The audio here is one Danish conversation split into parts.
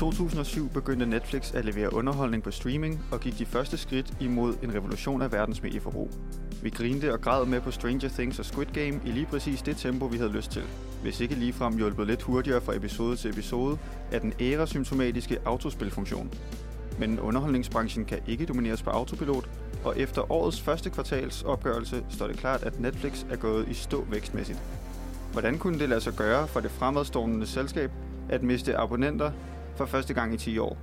2007 begyndte Netflix at levere underholdning på streaming og gik de første skridt imod en revolution af verdens medieforbrug. Vi grinte og græd med på Stranger Things og Squid Game i lige præcis det tempo, vi havde lyst til. Hvis ikke ligefrem hjulpet lidt hurtigere fra episode til episode af den æresymptomatiske autospilfunktion. Men underholdningsbranchen kan ikke domineres på autopilot, og efter årets første kvartals opgørelse står det klart, at Netflix er gået i stå vækstmæssigt. Hvordan kunne det lade sig gøre for det fremadstående selskab at miste abonnenter for første gang i 10 år?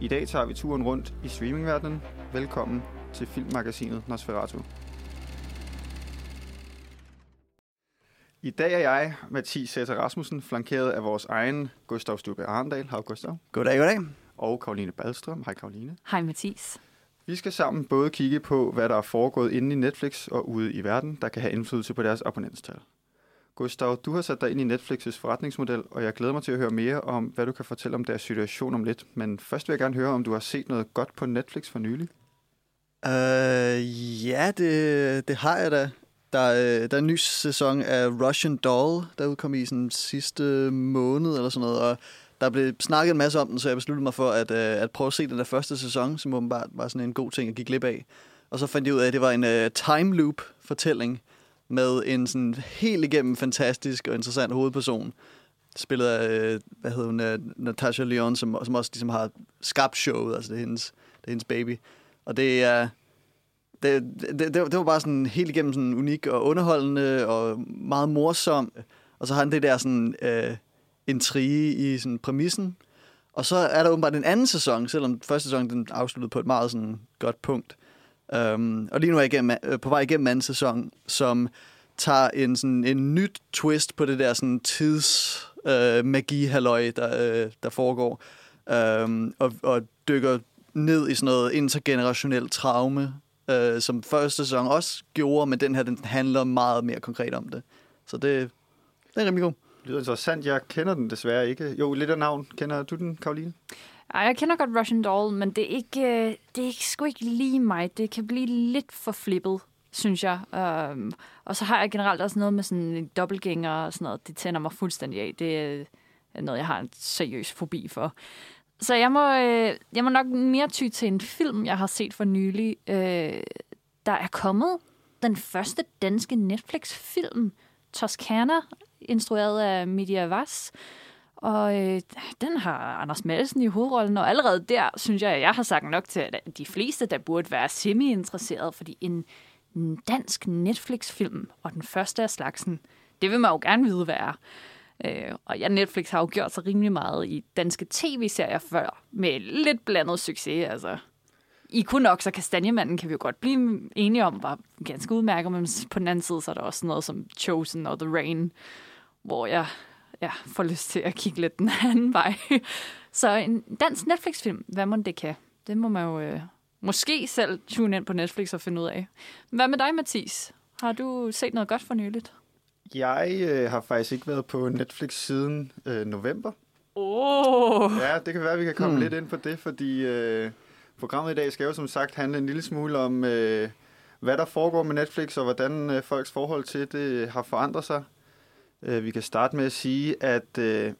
I dag tager vi turen rundt i streamingverdenen. Velkommen til filmmagasinet Nosferatu. I dag er jeg, Mathis Sætter Rasmussen, flankeret af vores egen Gustav Stube Arndal. Hej Gustav. Goddag, goddag. Og Karoline Balstrøm. Hej Karoline. Hej Mathis. Vi skal sammen både kigge på, hvad der er foregået inde i Netflix og ude i verden, der kan have indflydelse på deres abonnentstal. Gustav, du har sat dig ind i Netflix's forretningsmodel, og jeg glæder mig til at høre mere om, hvad du kan fortælle om deres situation om lidt. Men først vil jeg gerne høre, om du har set noget godt på Netflix for nylig? Uh, ja, det, det har jeg da. Der, øh, der er en ny sæson af Russian Doll, der udkom i sådan sidste måned eller sådan noget, og der blev snakket en masse om den, så jeg besluttede mig for at, øh, at prøve at se den der første sæson, som åbenbart var sådan en god ting at give glip af. Og så fandt jeg ud af, at det var en uh, time loop fortælling med en sådan helt igennem fantastisk og interessant hovedperson. Spillet af, øh, hvad hedder hun, øh, Natasha Lyon, som, som også ligesom har skabt showet, altså det er hendes, det er hendes baby. Og det er... Det, det, det, det var bare sådan helt igennem sådan unik og underholdende og meget morsom. Og så har han det der sådan øh, intrige i sådan præmissen. Og så er der åbenbart en anden sæson, selvom første sæson den afsluttede på et meget sådan godt punkt. Um, og lige nu er jeg igennem, øh, på vej igennem anden sæson, som tager en, sådan, en nyt twist på det der sådan tids øh, magi halløj der, øh, der foregår. Um, og, og dykker ned i sådan noget intergenerationelt traume, øh, som første sæson også gjorde, men den her den handler meget mere konkret om det. Så det, det er rimelig god. Det lyder interessant. Jeg kender den desværre ikke. Jo, lidt af navn. Kender du den, Karoline? Ej, jeg kender godt Russian Doll, men det er ikke, øh, det er sgu ikke lige mig. Det kan blive lidt for flippet, synes jeg. Um, og så har jeg generelt også noget med sådan en dobbeltgænger og sådan noget. Det tænder mig fuldstændig af. Det er noget, jeg har en seriøs fobi for. Så jeg må, øh, jeg må nok mere ty til en film, jeg har set for nylig. Øh, der er kommet den første danske Netflix-film, Toscana, instrueret af Media Vass. Og øh, den har Anders Madsen i hovedrollen, og allerede der synes jeg, at jeg har sagt nok til, at de fleste, der burde være semi-interesseret, fordi en, en dansk Netflix-film, og den første af slagsen, det vil man jo gerne vide, hvad er. Øh, og ja, Netflix har jo gjort sig rimelig meget i danske tv-serier før, med lidt blandet succes. Altså, I kun nok, så Kastanjemanden kan vi jo godt blive enige om, var ganske udmærket, men på den anden side, så er der også noget som Chosen og The Rain, hvor jeg ja, får lyst til at kigge lidt den anden vej. Så en dansk Netflix-film, hvad må det kan? Det må man jo øh, måske selv tune ind på Netflix og finde ud af. Hvad med dig, Mathis? Har du set noget godt for nyligt? Jeg øh, har faktisk ikke været på Netflix siden øh, november. Oh. Ja, det kan være, at vi kan komme hmm. lidt ind på det, fordi øh, programmet i dag skal jo som sagt handle en lille smule om, øh, hvad der foregår med Netflix, og hvordan øh, folks forhold til det har forandret sig. Øh, vi kan starte med at sige, at øh,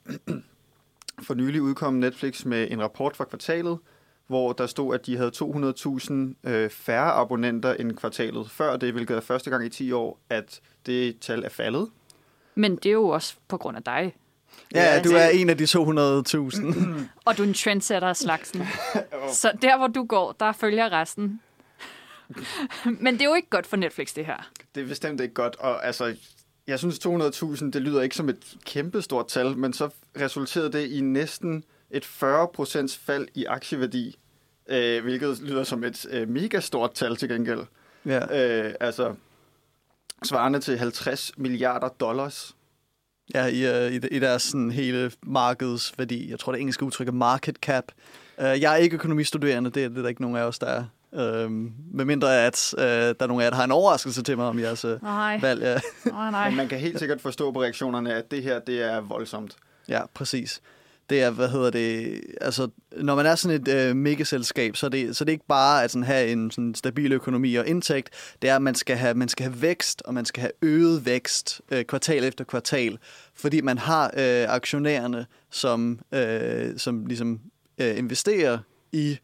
for nylig udkom Netflix med en rapport fra kvartalet, hvor der stod, at de havde 200.000 øh, færre abonnenter end kvartalet før det, hvilket er første gang i 10 år, at det tal er faldet. Men det er jo også på grund af dig. Ja, du er en af de 200.000. og du er en trendsetter af slagsen. Så der, hvor du går, der følger resten. Men det er jo ikke godt for Netflix, det her. Det er bestemt ikke godt, og altså, jeg synes 200.000, det lyder ikke som et kæmpestort tal, men så resulterede det i næsten et 40% fald i aktieværdi, øh, hvilket lyder som et øh, mega stort tal til gengæld. Ja. Øh, altså svarende til 50 milliarder dollars. Ja, i, uh, i, i deres sådan, hele markedsværdi. Jeg tror, det engelske udtryk er market cap. Uh, jeg er ikke økonomistuderende, det er, det er der ikke nogen af os, der er. Øhm, med mindre at øh, der er nogen af jer, der har en overraskelse til mig om jeres øh, nej. valg. Ja. Nej, nej. Men man kan helt sikkert forstå på reaktionerne, at det her, det er voldsomt. Ja, præcis. Det er, hvad hedder det, altså, når man er sådan et øh, megaselskab, så er, det, så er det ikke bare at sådan have en sådan stabil økonomi og indtægt, det er, at man skal have, man skal have vækst, og man skal have øget vækst øh, kvartal efter kvartal, fordi man har øh, aktionærerne, som, øh, som ligesom øh, investerer i øh,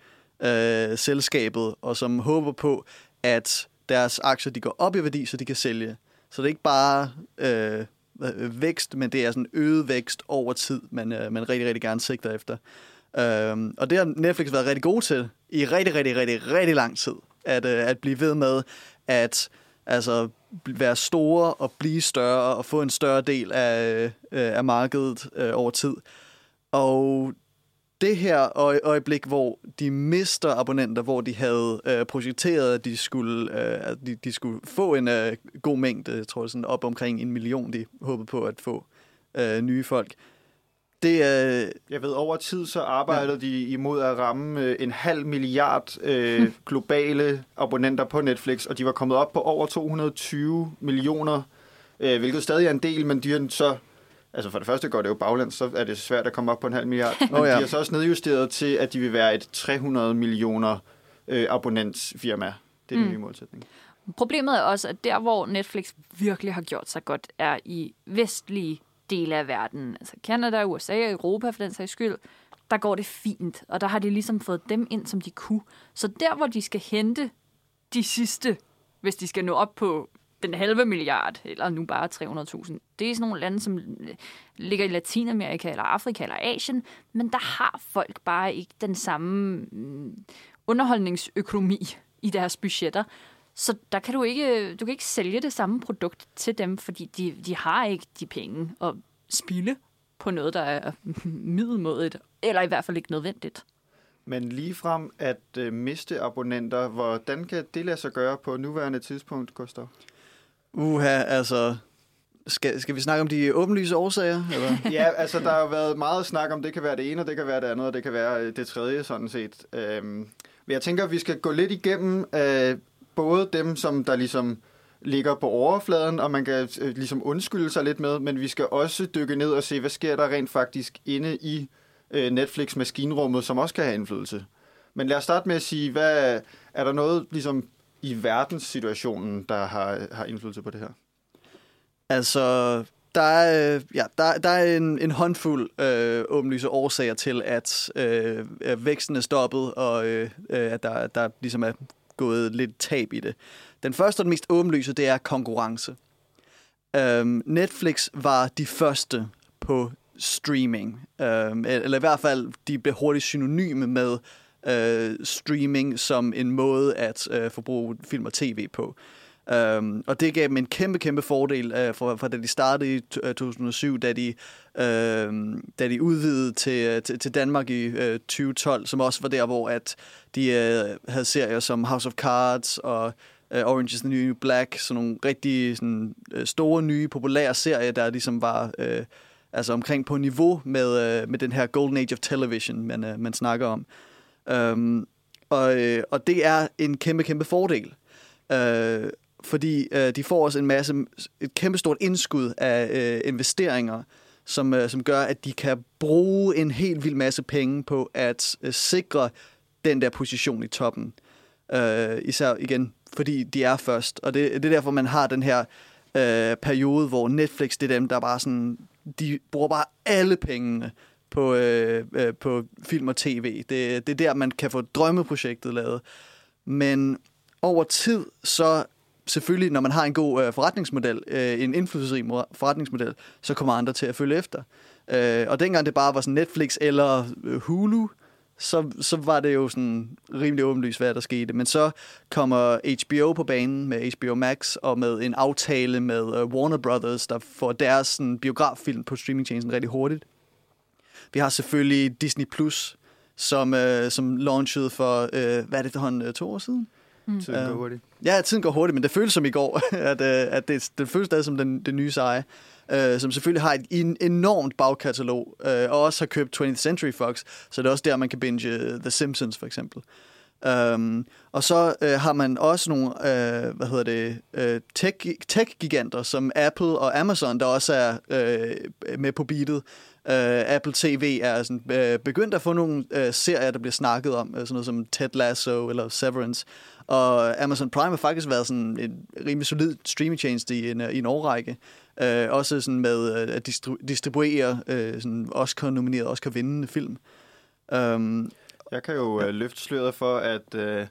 øh, selskabet, og som håber på, at deres aktier de går op i værdi, så de kan sælge. Så det er ikke bare øh, øh vækst, men det er sådan øget vækst over tid, man, øh, man rigtig, rigtig gerne sigter efter. Øh, og det har Netflix været rigtig god til i rigtig, rigtig, rigtig, rigtig lang tid. At, øh, at blive ved med at altså, være store og blive større og få en større del af, øh, af markedet øh, over tid. Og det her øjeblik, hvor de mister abonnenter, hvor de havde øh, projekteret, at de skulle, øh, at de, de skulle få en øh, god mængde, jeg tror sådan op omkring en million, de håbede på at få øh, nye folk. Det, øh, jeg ved, over tid så arbejdede ja. de imod at ramme øh, en halv milliard øh, globale abonnenter på Netflix, og de var kommet op på over 220 millioner, øh, hvilket stadig er en del, men de har så Altså for det første går det jo baglæns, så er det svært at komme op på en halv milliard. Men oh, ja. de har så også nedjusteret til, at de vil være et 300 millioner øh, abonnentsfirma. Det er mm. den nye målsætning. Problemet er også, at der, hvor Netflix virkelig har gjort sig godt, er i vestlige dele af verden. Altså Canada, USA og Europa for den sags skyld. Der går det fint, og der har de ligesom fået dem ind, som de kunne. Så der, hvor de skal hente de sidste, hvis de skal nå op på den halve milliard, eller nu bare 300.000. Det er sådan nogle lande, som ligger i Latinamerika, eller Afrika, eller Asien, men der har folk bare ikke den samme mm, underholdningsøkonomi i deres budgetter. Så der kan du ikke, du kan ikke sælge det samme produkt til dem, fordi de, de har ikke de penge at spille på noget, der er middelmådigt, eller i hvert fald ikke nødvendigt. Men lige frem at øh, miste abonnenter, hvordan kan det lade sig gøre på nuværende tidspunkt, Gustav? Uha, altså... Skal, skal vi snakke om de åbenlyse årsager? Eller? ja, altså der har jo været meget snak om, det kan være det ene, og det kan være det andet, og det kan være øh, det tredje, sådan set. Øhm, men jeg tænker, at vi skal gå lidt igennem øh, både dem, som der ligesom ligger på overfladen, og man kan øh, ligesom undskylde sig lidt med, men vi skal også dykke ned og se, hvad sker der rent faktisk inde i øh, Netflix-maskinrummet, som også kan have indflydelse. Men lad os starte med at sige, hvad, er der noget ligesom i verdenssituationen, der har, har indflydelse på det her? Altså, der er, ja, der, der er en, en håndfuld øh, åbenlyse årsager til, at øh, væksten er stoppet, og øh, at der, der ligesom er gået lidt tab i det. Den første og den mest åbenlyse, det er konkurrence. Øhm, Netflix var de første på streaming, øhm, eller i hvert fald, de blev hurtigt synonyme med øh, streaming som en måde at øh, forbruge film og tv på. Um, og det gav dem en kæmpe, kæmpe fordel uh, fra, fra da de startede i 2007, øh, da de, uh, da de udvidede til, øh, til, til Danmark i uh, 2012, som også var der, hvor at de uh, havde serier som House of Cards og uh, Orange is the New Black, sådan nogle rigtig sådan, uh, store, nye, populære serier, der ligesom var uh, altså omkring på niveau med, uh, med den her Golden Age of Television, man, uh, man snakker om. Øhm, og, øh, og det er en kæmpe, kæmpe fordel. Øh, fordi øh, de får også en masse, et kæmpe stort indskud af øh, investeringer, som, øh, som gør, at de kan bruge en helt vild masse penge på at øh, sikre den der position i toppen. Øh, især igen, fordi de er først. Og det, det er derfor, man har den her øh, periode, hvor Netflix, det er dem, der bare sådan, de bruger bare alle pengene på, øh, øh, på film og tv. Det, det er der, man kan få drømmeprojektet lavet. Men over tid, så selvfølgelig, når man har en god øh, forretningsmodel, øh, en indflydelsesrig forretningsmodel, så kommer andre til at følge efter. Øh, og dengang det bare var sådan Netflix eller øh, Hulu, så, så var det jo sådan rimelig åbenlyst, hvad der skete. Men så kommer HBO på banen med HBO Max og med en aftale med uh, Warner Brothers, der får deres sådan, biograffilm på streamingtjenesten rigtig hurtigt. Vi har selvfølgelig Disney Plus, som, øh, som launchede for, øh, hvad er det, der øh, to år siden? Mm. Tiden går hurtigt. Ja, tiden går hurtigt, men det føles som i går, at, øh, at det, det føles stadig som den, den nye seje. Øh, som selvfølgelig har et en enormt bagkatalog, øh, og også har købt 20th Century Fox, så det er også der, man kan binge uh, The Simpsons for eksempel. Um, og så uh, har man også nogle, uh, hvad hedder det, uh, tech, tech-giganter som Apple og Amazon, der også er uh, med på beatet. Uh, Apple TV er sådan, uh, begyndt at få nogle uh, serier, der bliver snakket om, uh, sådan noget som Ted Lasso eller Severance. Og Amazon Prime har faktisk været sådan en rimelig solid streamingtjeneste i en, i en årrække. Uh, også sådan med uh, at distri- distribuere uh, sådan Oscar-nomineret, Oscar-vindende film. Um, Jeg kan jo Ja. ja. løfte sløret for, at øh,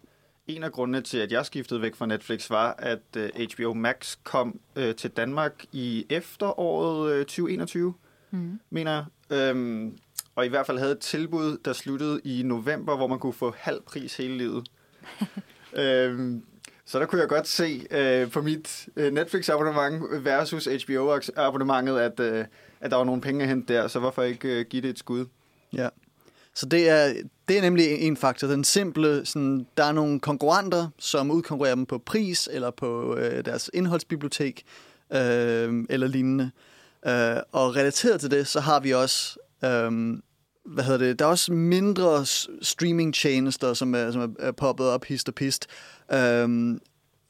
en af grundene til, at jeg skiftede væk fra Netflix, var, at øh, HBO Max kom øh, til Danmark i efteråret øh, 2021, Mm. mener jeg. Øhm, og i hvert fald havde et tilbud, der sluttede i november, hvor man kunne få halv pris hele livet. øhm, så der kunne jeg godt se øh, på mit øh, Netflix-abonnement versus HBO-abonnementet, at, øh, at der var nogle penge at hente der, så hvorfor ikke øh, give det et skud? Ja. Så det er, det er nemlig en faktor. Den simple, sådan, der er nogle konkurrenter, som udkonkurrerer dem på pris eller på øh, deres indholdsbibliotek øh, eller lignende. Øh, Øh, og relateret til det, så har vi også, øh, hvad hedder det, der er også mindre s- streaming-tjenester, som er, som er poppet op hist og pist. Øhm,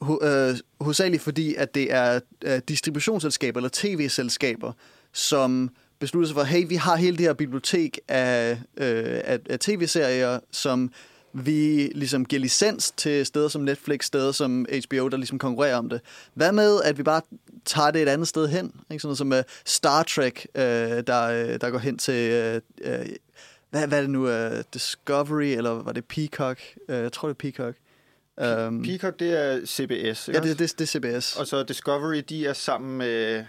ho- øh, hovedsageligt fordi, at det er øh, distributionsselskaber eller tv-selskaber, som beslutter sig for, hey, vi har hele det her bibliotek af, øh, af, af tv-serier, som vi ligesom giver licens til steder som Netflix, steder som HBO, der ligesom konkurrerer om det. Hvad med, at vi bare tager det et andet sted hen? Ikke? Sådan noget som uh, Star Trek, uh, der, øh, der går hen til... Uh, uh, hvad, hvad er det nu? Uh, Discovery, eller var det Peacock? Uh, jeg tror, det er Peacock. Um, Peacock, det er CBS, ikke ja, det, det, det er CBS. Og så Discovery, de er sammen med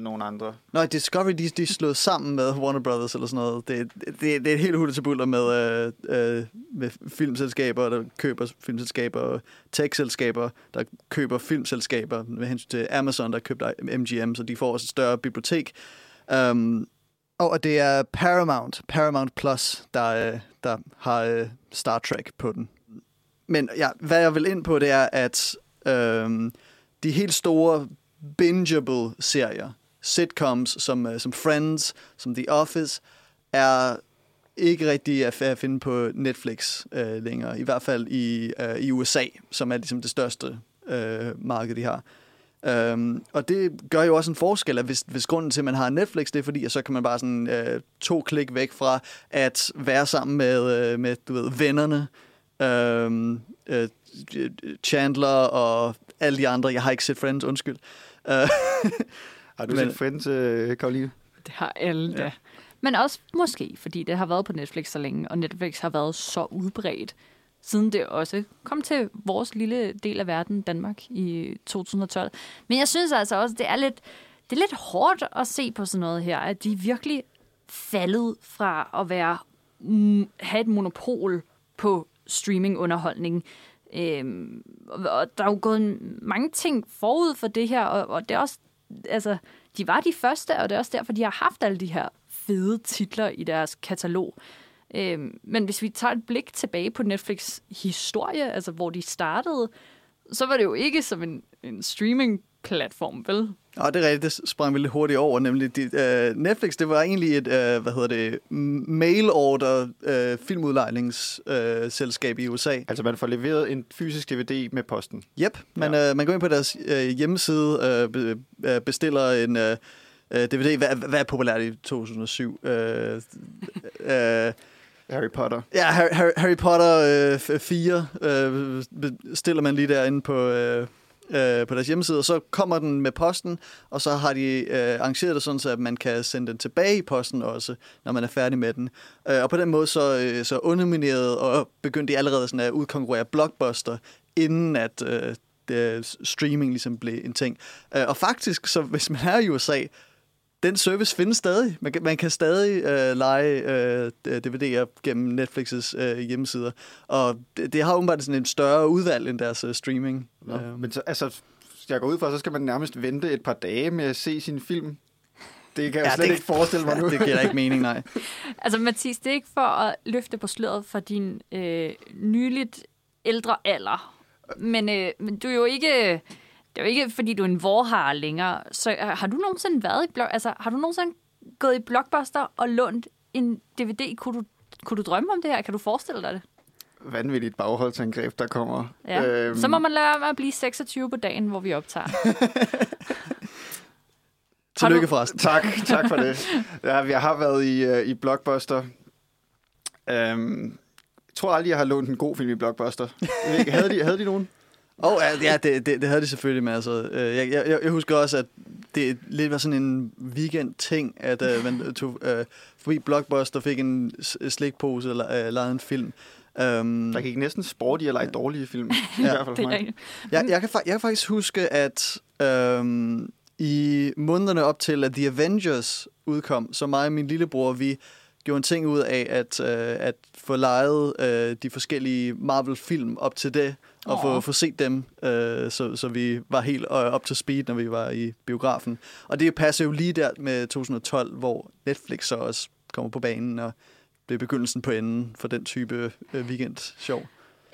nogle andre. Nå, Discovery, de, de er slået sammen med Warner Brothers eller sådan noget. Det, det, det er et helt hullet til buller med, øh, øh, med filmselskaber, der køber filmselskaber, og tech-selskaber, der køber filmselskaber, med hensyn til Amazon, der købte MGM, så de får også et større bibliotek. Um, og det er Paramount, Paramount Plus, der, øh, der har øh, Star Trek på den. Men ja, hvad jeg vil ind på, det er, at øh, de helt store bingeable serier, sitcoms som, øh, som Friends, som The Office, er ikke rigtig at, finde på Netflix øh, længere. I hvert fald i, øh, i USA, som er ligesom det største øh, marked, de har. Um, og det gør jo også en forskel, at hvis, hvis grunden til, at man har Netflix, det er fordi, at så kan man bare sådan øh, to klik væk fra at være sammen med, øh, med du ved, vennerne, Um, øh, Chandler og alle de andre. Jeg har ikke set Friends, undskyld. Uh, Har du Men- set Friends, øh, Karoline? Det har alle da. Ja. Men også måske, fordi det har været på Netflix så længe, og Netflix har været så udbredt, siden det også kom til vores lille del af verden, Danmark, i 2012. Men jeg synes altså også, det er lidt, det er lidt hårdt at se på sådan noget her, at de virkelig faldet fra at være mm, have et monopol på streamingunderholdning. Øhm, og og der er jo gået mange ting forud for det her, og, og det er også, altså, de var de første, og det er også derfor, de har haft alle de her fede titler i deres katalog. Øhm, men hvis vi tager et blik tilbage på Netflix historie, altså hvor de startede, så var det jo ikke som en, en streaming-platform, vel? Og det er rigtigt, det sprang vi lidt hurtigt over, nemlig de, uh, Netflix, det var egentlig et, uh, hvad hedder det, mail-order uh, filmudlejningsselskab selskab i USA. Altså, man får leveret en fysisk DVD med posten. Yep, man, ja. øh, man går ind på deres øh, hjemmeside, øh, øh, bestiller en øh, øh, DVD. Hvad, hvad er populært i 2007? Øh, øh, Harry Potter. ja, Harry, Harry, Harry Potter øh, 4 øh, bestiller man lige derinde på, øh, øh, på deres hjemmeside, og så kommer den med posten, og så har de øh, arrangeret det sådan, så at man kan sende den tilbage i posten også, når man er færdig med den. Øh, og på den måde så, øh, så undermineret og begyndte de allerede sådan at udkonkurrere Blockbuster, inden at øh, det, streaming ligesom blev en ting. Øh, og faktisk, så hvis man er i USA, den service findes stadig. Man kan, man kan stadig øh, lege øh, DVD'er gennem Netflix's øh, hjemmesider. Og det, det har åbenbart sådan en større udvalg end deres øh, streaming. Nå. Øh, Men så, altså, jeg går ud fra, så skal man nærmest vente et par dage med at se sin film. Det kan jeg ja, slet det, ikke forestille mig nu. det giver ikke mening, nej. Altså Mathis, det er ikke for at løfte på sløret for din øh, nyligt ældre alder. Men, øh, men du er jo ikke... Det er jo ikke, fordi du er en vorhar længere. Så øh, har du nogensinde været i blok, altså, har du nogensinde gået i Blockbuster og lånt en DVD? Kunne du, kunne du drømme om det her? Kan du forestille dig det? Vanvittigt bagholdsangreb, der kommer. Ja. Øhm. Så må man lade med at blive 26 på dagen, hvor vi optager. Tillykke du- forresten. Tak, tak for det. Ja, jeg har været i, uh, i Blockbuster. Um, jeg tror aldrig, jeg har lånt en god film i Blockbuster. Havde, de, havde de nogen? Og ja, ja det, det, det havde de selvfølgelig med. Altså, øh, jeg, jeg, jeg husker også, at det lidt var sådan en weekend-ting, at øh, man tog øh, forbi Blockbuster, fik en slikpose eller øh, lavede en film. Um, Der gik næsten sporty eller dårlige film. I Ja, hvert fald Det for er mig. rigtigt. jeg, jeg, kan, jeg kan faktisk huske, at øhm, i månederne op til, at The Avengers udkom, så mig og min lillebror, vi gjorde en ting ud af at, øh, at få lejet øh, de forskellige Marvel-film op til det, og få, Åh. få set dem, øh, så, så vi var helt øh, op til speed, når vi var i biografen. Og det passer jo lige der med 2012, hvor Netflix så også kommer på banen, og det er begyndelsen på enden for den type øh, weekend-show.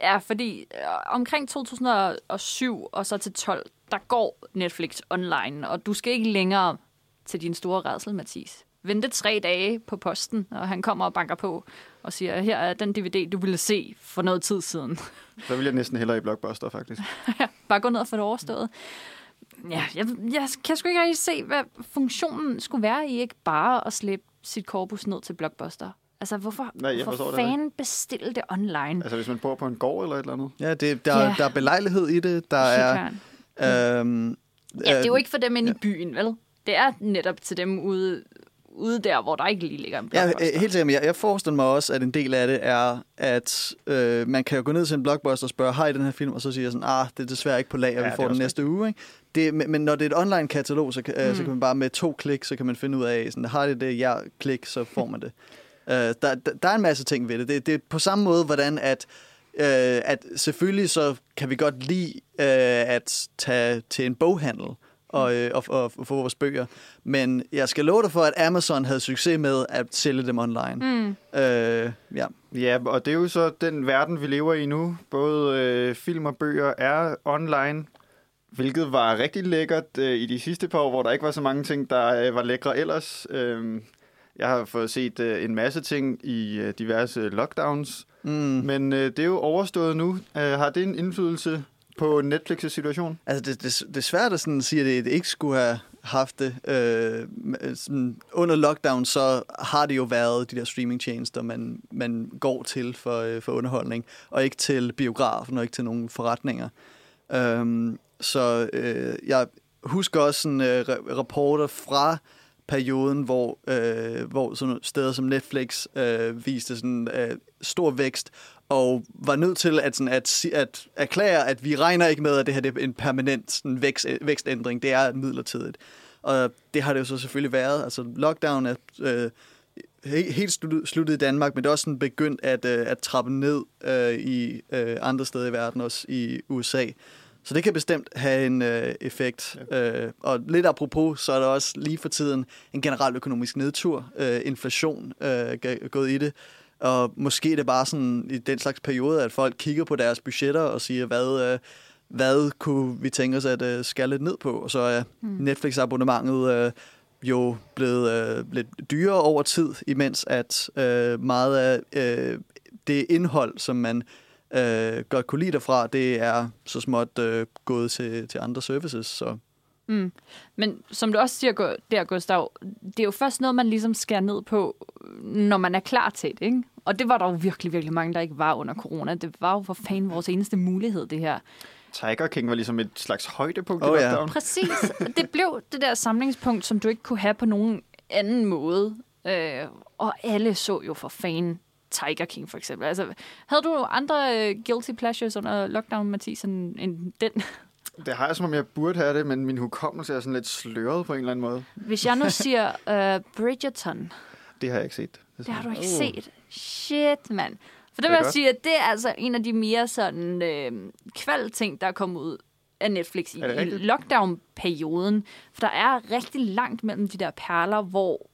Ja, fordi øh, omkring 2007 og så til 12, der går Netflix online, og du skal ikke længere til din store redsel, Mathis. Vente tre dage på posten, og han kommer og banker på og siger, her er den DVD, du ville se for noget tid siden. Så vil jeg næsten hellere i Blockbuster, faktisk. Bare gå ned og få det overstået. Ja, jeg, jeg kan sgu ikke rigtig se, hvad funktionen skulle være i ikke bare at slippe sit korpus ned til Blockbuster. Altså, hvorfor, Nej, jeg hvorfor fanden bestille det online? Altså, hvis man bor på en gård eller et eller andet. Ja, det, der, Ja. der er belejlighed i det. Der er... Øhm, Ja, det er jo øh, ikke for dem inde i byen, vel? Det er netop til dem ude, ude der, hvor der ikke lige ligger en Ja, blockbuster. øh, helt sikkert. Jeg, jeg forestiller mig også, at en del af det er, at øh, man kan jo gå ned til en blockbuster og spørge, har I den her film? Og så siger jeg sådan, ah, det er desværre ikke på lager, Ja, ja, vi får den næste uge. Ikke? Det, men, men når det er et online-katalog, så, øh, så Mm. kan man bare med to klik, så kan man finde ud af, sådan, har det det, ja, klik, så får man det. øh, der, der, der er en masse ting ved det. Det, det er på samme måde, hvordan at Øh, at selvfølgelig så kan vi godt lide øh, at tage til en boghandel og, øh, og, og, og få vores bøger. Men jeg skal love dig for, at Amazon havde succes med at sælge dem online. Mm. Øh, ja. Ja, og det er jo så den verden, vi lever i nu. Både øh, film og bøger er online, hvilket var rigtig lækkert øh, i de sidste par år, hvor der ikke var så mange ting, der øh, var lækre ellers. Øh, jeg har fået set øh, en masse ting i øh, diverse lockdowns, Mm. men øh, det er jo overstået nu. Øh, har det en indflydelse på Netflix' situation? Altså, det, det, det er svært at sådan sige, at det, ikke skulle have haft det. Øh, sådan, under lockdown, så har det jo været de der streamingtjenester, man, man går til for, øh, for underholdning, og ikke til biografen, og ikke til nogle forretninger. Øh, så øh, jeg husker også sådan, øh, rapporter fra perioden, hvor, øh, hvor sådan steder som Netflix øh, viste sådan øh, stor vækst, og var nødt til at, sådan, at, at erklære, at vi regner ikke med, at det her det er en permanent sådan, vækst, vækstændring. Det er midlertidigt. Og det har det jo så selvfølgelig været. Altså, lockdown er øh, he- helt sluttet, i Danmark, men det er også sådan begyndt at, øh, at trappe ned øh, i øh, andre steder i verden, også i USA. Så det kan bestemt have en øh, effekt. Ja. Øh, og lidt apropos, så er der også lige for tiden en generel økonomisk nedtur, øh, inflation øh, gået i det. Og måske er det bare sådan i den slags periode, at folk kigger på deres budgetter og siger, hvad, øh, hvad kunne vi tænke os at øh, skære lidt ned på? Og så er Mm. Netflix-abonnementet øh, jo blevet øh, lidt dyrere over tid, imens at øh, meget af øh, det indhold, som man øh, godt kunne lide derfra, det er så småt øh, gået til, til andre services. Så Mm. Men som du også siger der, Gustav, det er jo først noget, man ligesom skærer ned på, når man er klar til det, ikke? Og det var der jo virkelig, virkelig mange, der ikke var under corona. Det var jo for fanden vores eneste mulighed, det her. Tiger King var ligesom et slags højdepunkt Åh, i ja. lockdown. Præcis. Det blev det der samlingspunkt, som du ikke kunne have på nogen anden måde. Øh, og alle så jo for fan Tiger King, for eksempel. Altså, havde du andre øh, guilty pleasures under lockdown, Mathis, end, end den? Det har jeg, som om jeg burde have det, men min hukommelse er sådan lidt sløret på en eller anden måde. Hvis jeg nu siger øh, Bridgerton, Det har jeg ikke set. det har du ikke Oh. set. Shit, mand. For det Er vil det jeg godt? sige, at det er altså en af de mere sådan øh, kval ting, der er kommet ud af Netflix i, det i lockdown-perioden. For der er rigtig langt mellem de der perler, hvor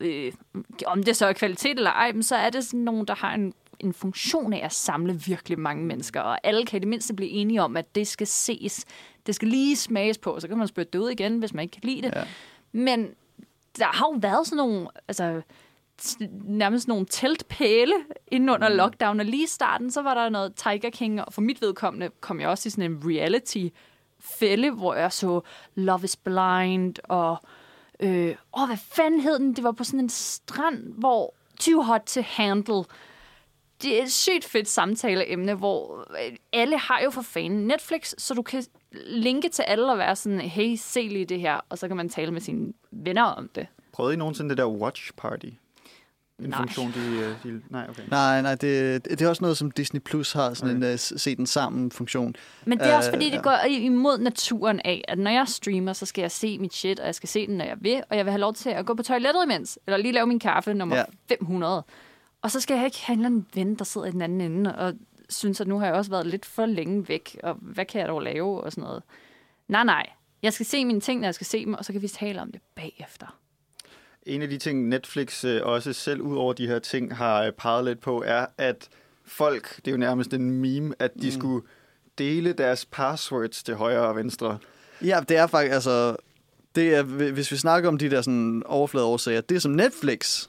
øh, om det så er kvalitet eller ej, men så er det sådan nogen, der har en, en funktion af at samle virkelig mange mennesker, og alle kan i det mindste blive enige om, at det skal ses. Det skal lige smages på, så kan man spytte det ud igen, hvis man ikke kan lide det. Ja. Men der har jo været sådan nogle, altså nærmest nogle teltpæle inden under lockdown, og lige i starten, så var der noget Tiger King, og for mit vedkommende kom jeg også i sådan en reality fælde, hvor jeg så Love is Blind, og øh, åh, hvad fanden hed den? Det var på sådan en strand, hvor Too Hot to Handle. Det er et sygt fedt samtaleemne, hvor øh, alle har jo for fanden Netflix, så du kan linke til alle og være sådan, hey, se lige det her, og så kan man tale med sine venner om det. Prøvede I nogensinde det der Watch Party? En Nej. funktion, de, øh, de... Nej, okay. Nej, nej, det, det er også noget, som Disney Plus har, sådan Okay. en uh, se den sammen funktion. Men det er også Øh, fordi, det ja. går imod naturen af, at når jeg streamer, så skal jeg se mit shit, og jeg skal se den, når jeg vil, og jeg vil have lov til at gå på toilettet imens, eller lige lave min kaffe nummer ja. 500. Og så skal jeg ikke have en eller anden ven, der sidder i den anden ende, og synes, at nu har jeg også været lidt for længe væk, og hvad kan jeg dog lave, og sådan noget. Nej, nej. Jeg skal se mine ting, når jeg skal se dem, og så kan vi tale om det bagefter. En af de ting, Netflix øh, også selv ud over de her ting har øh, peget lidt på, er, at folk, det er jo nærmest en meme, at de mm. skulle dele deres passwords til højre og venstre. Ja, det er faktisk, altså, det er, hvis vi snakker om de der sådan overfladeårsager, det som Netflix,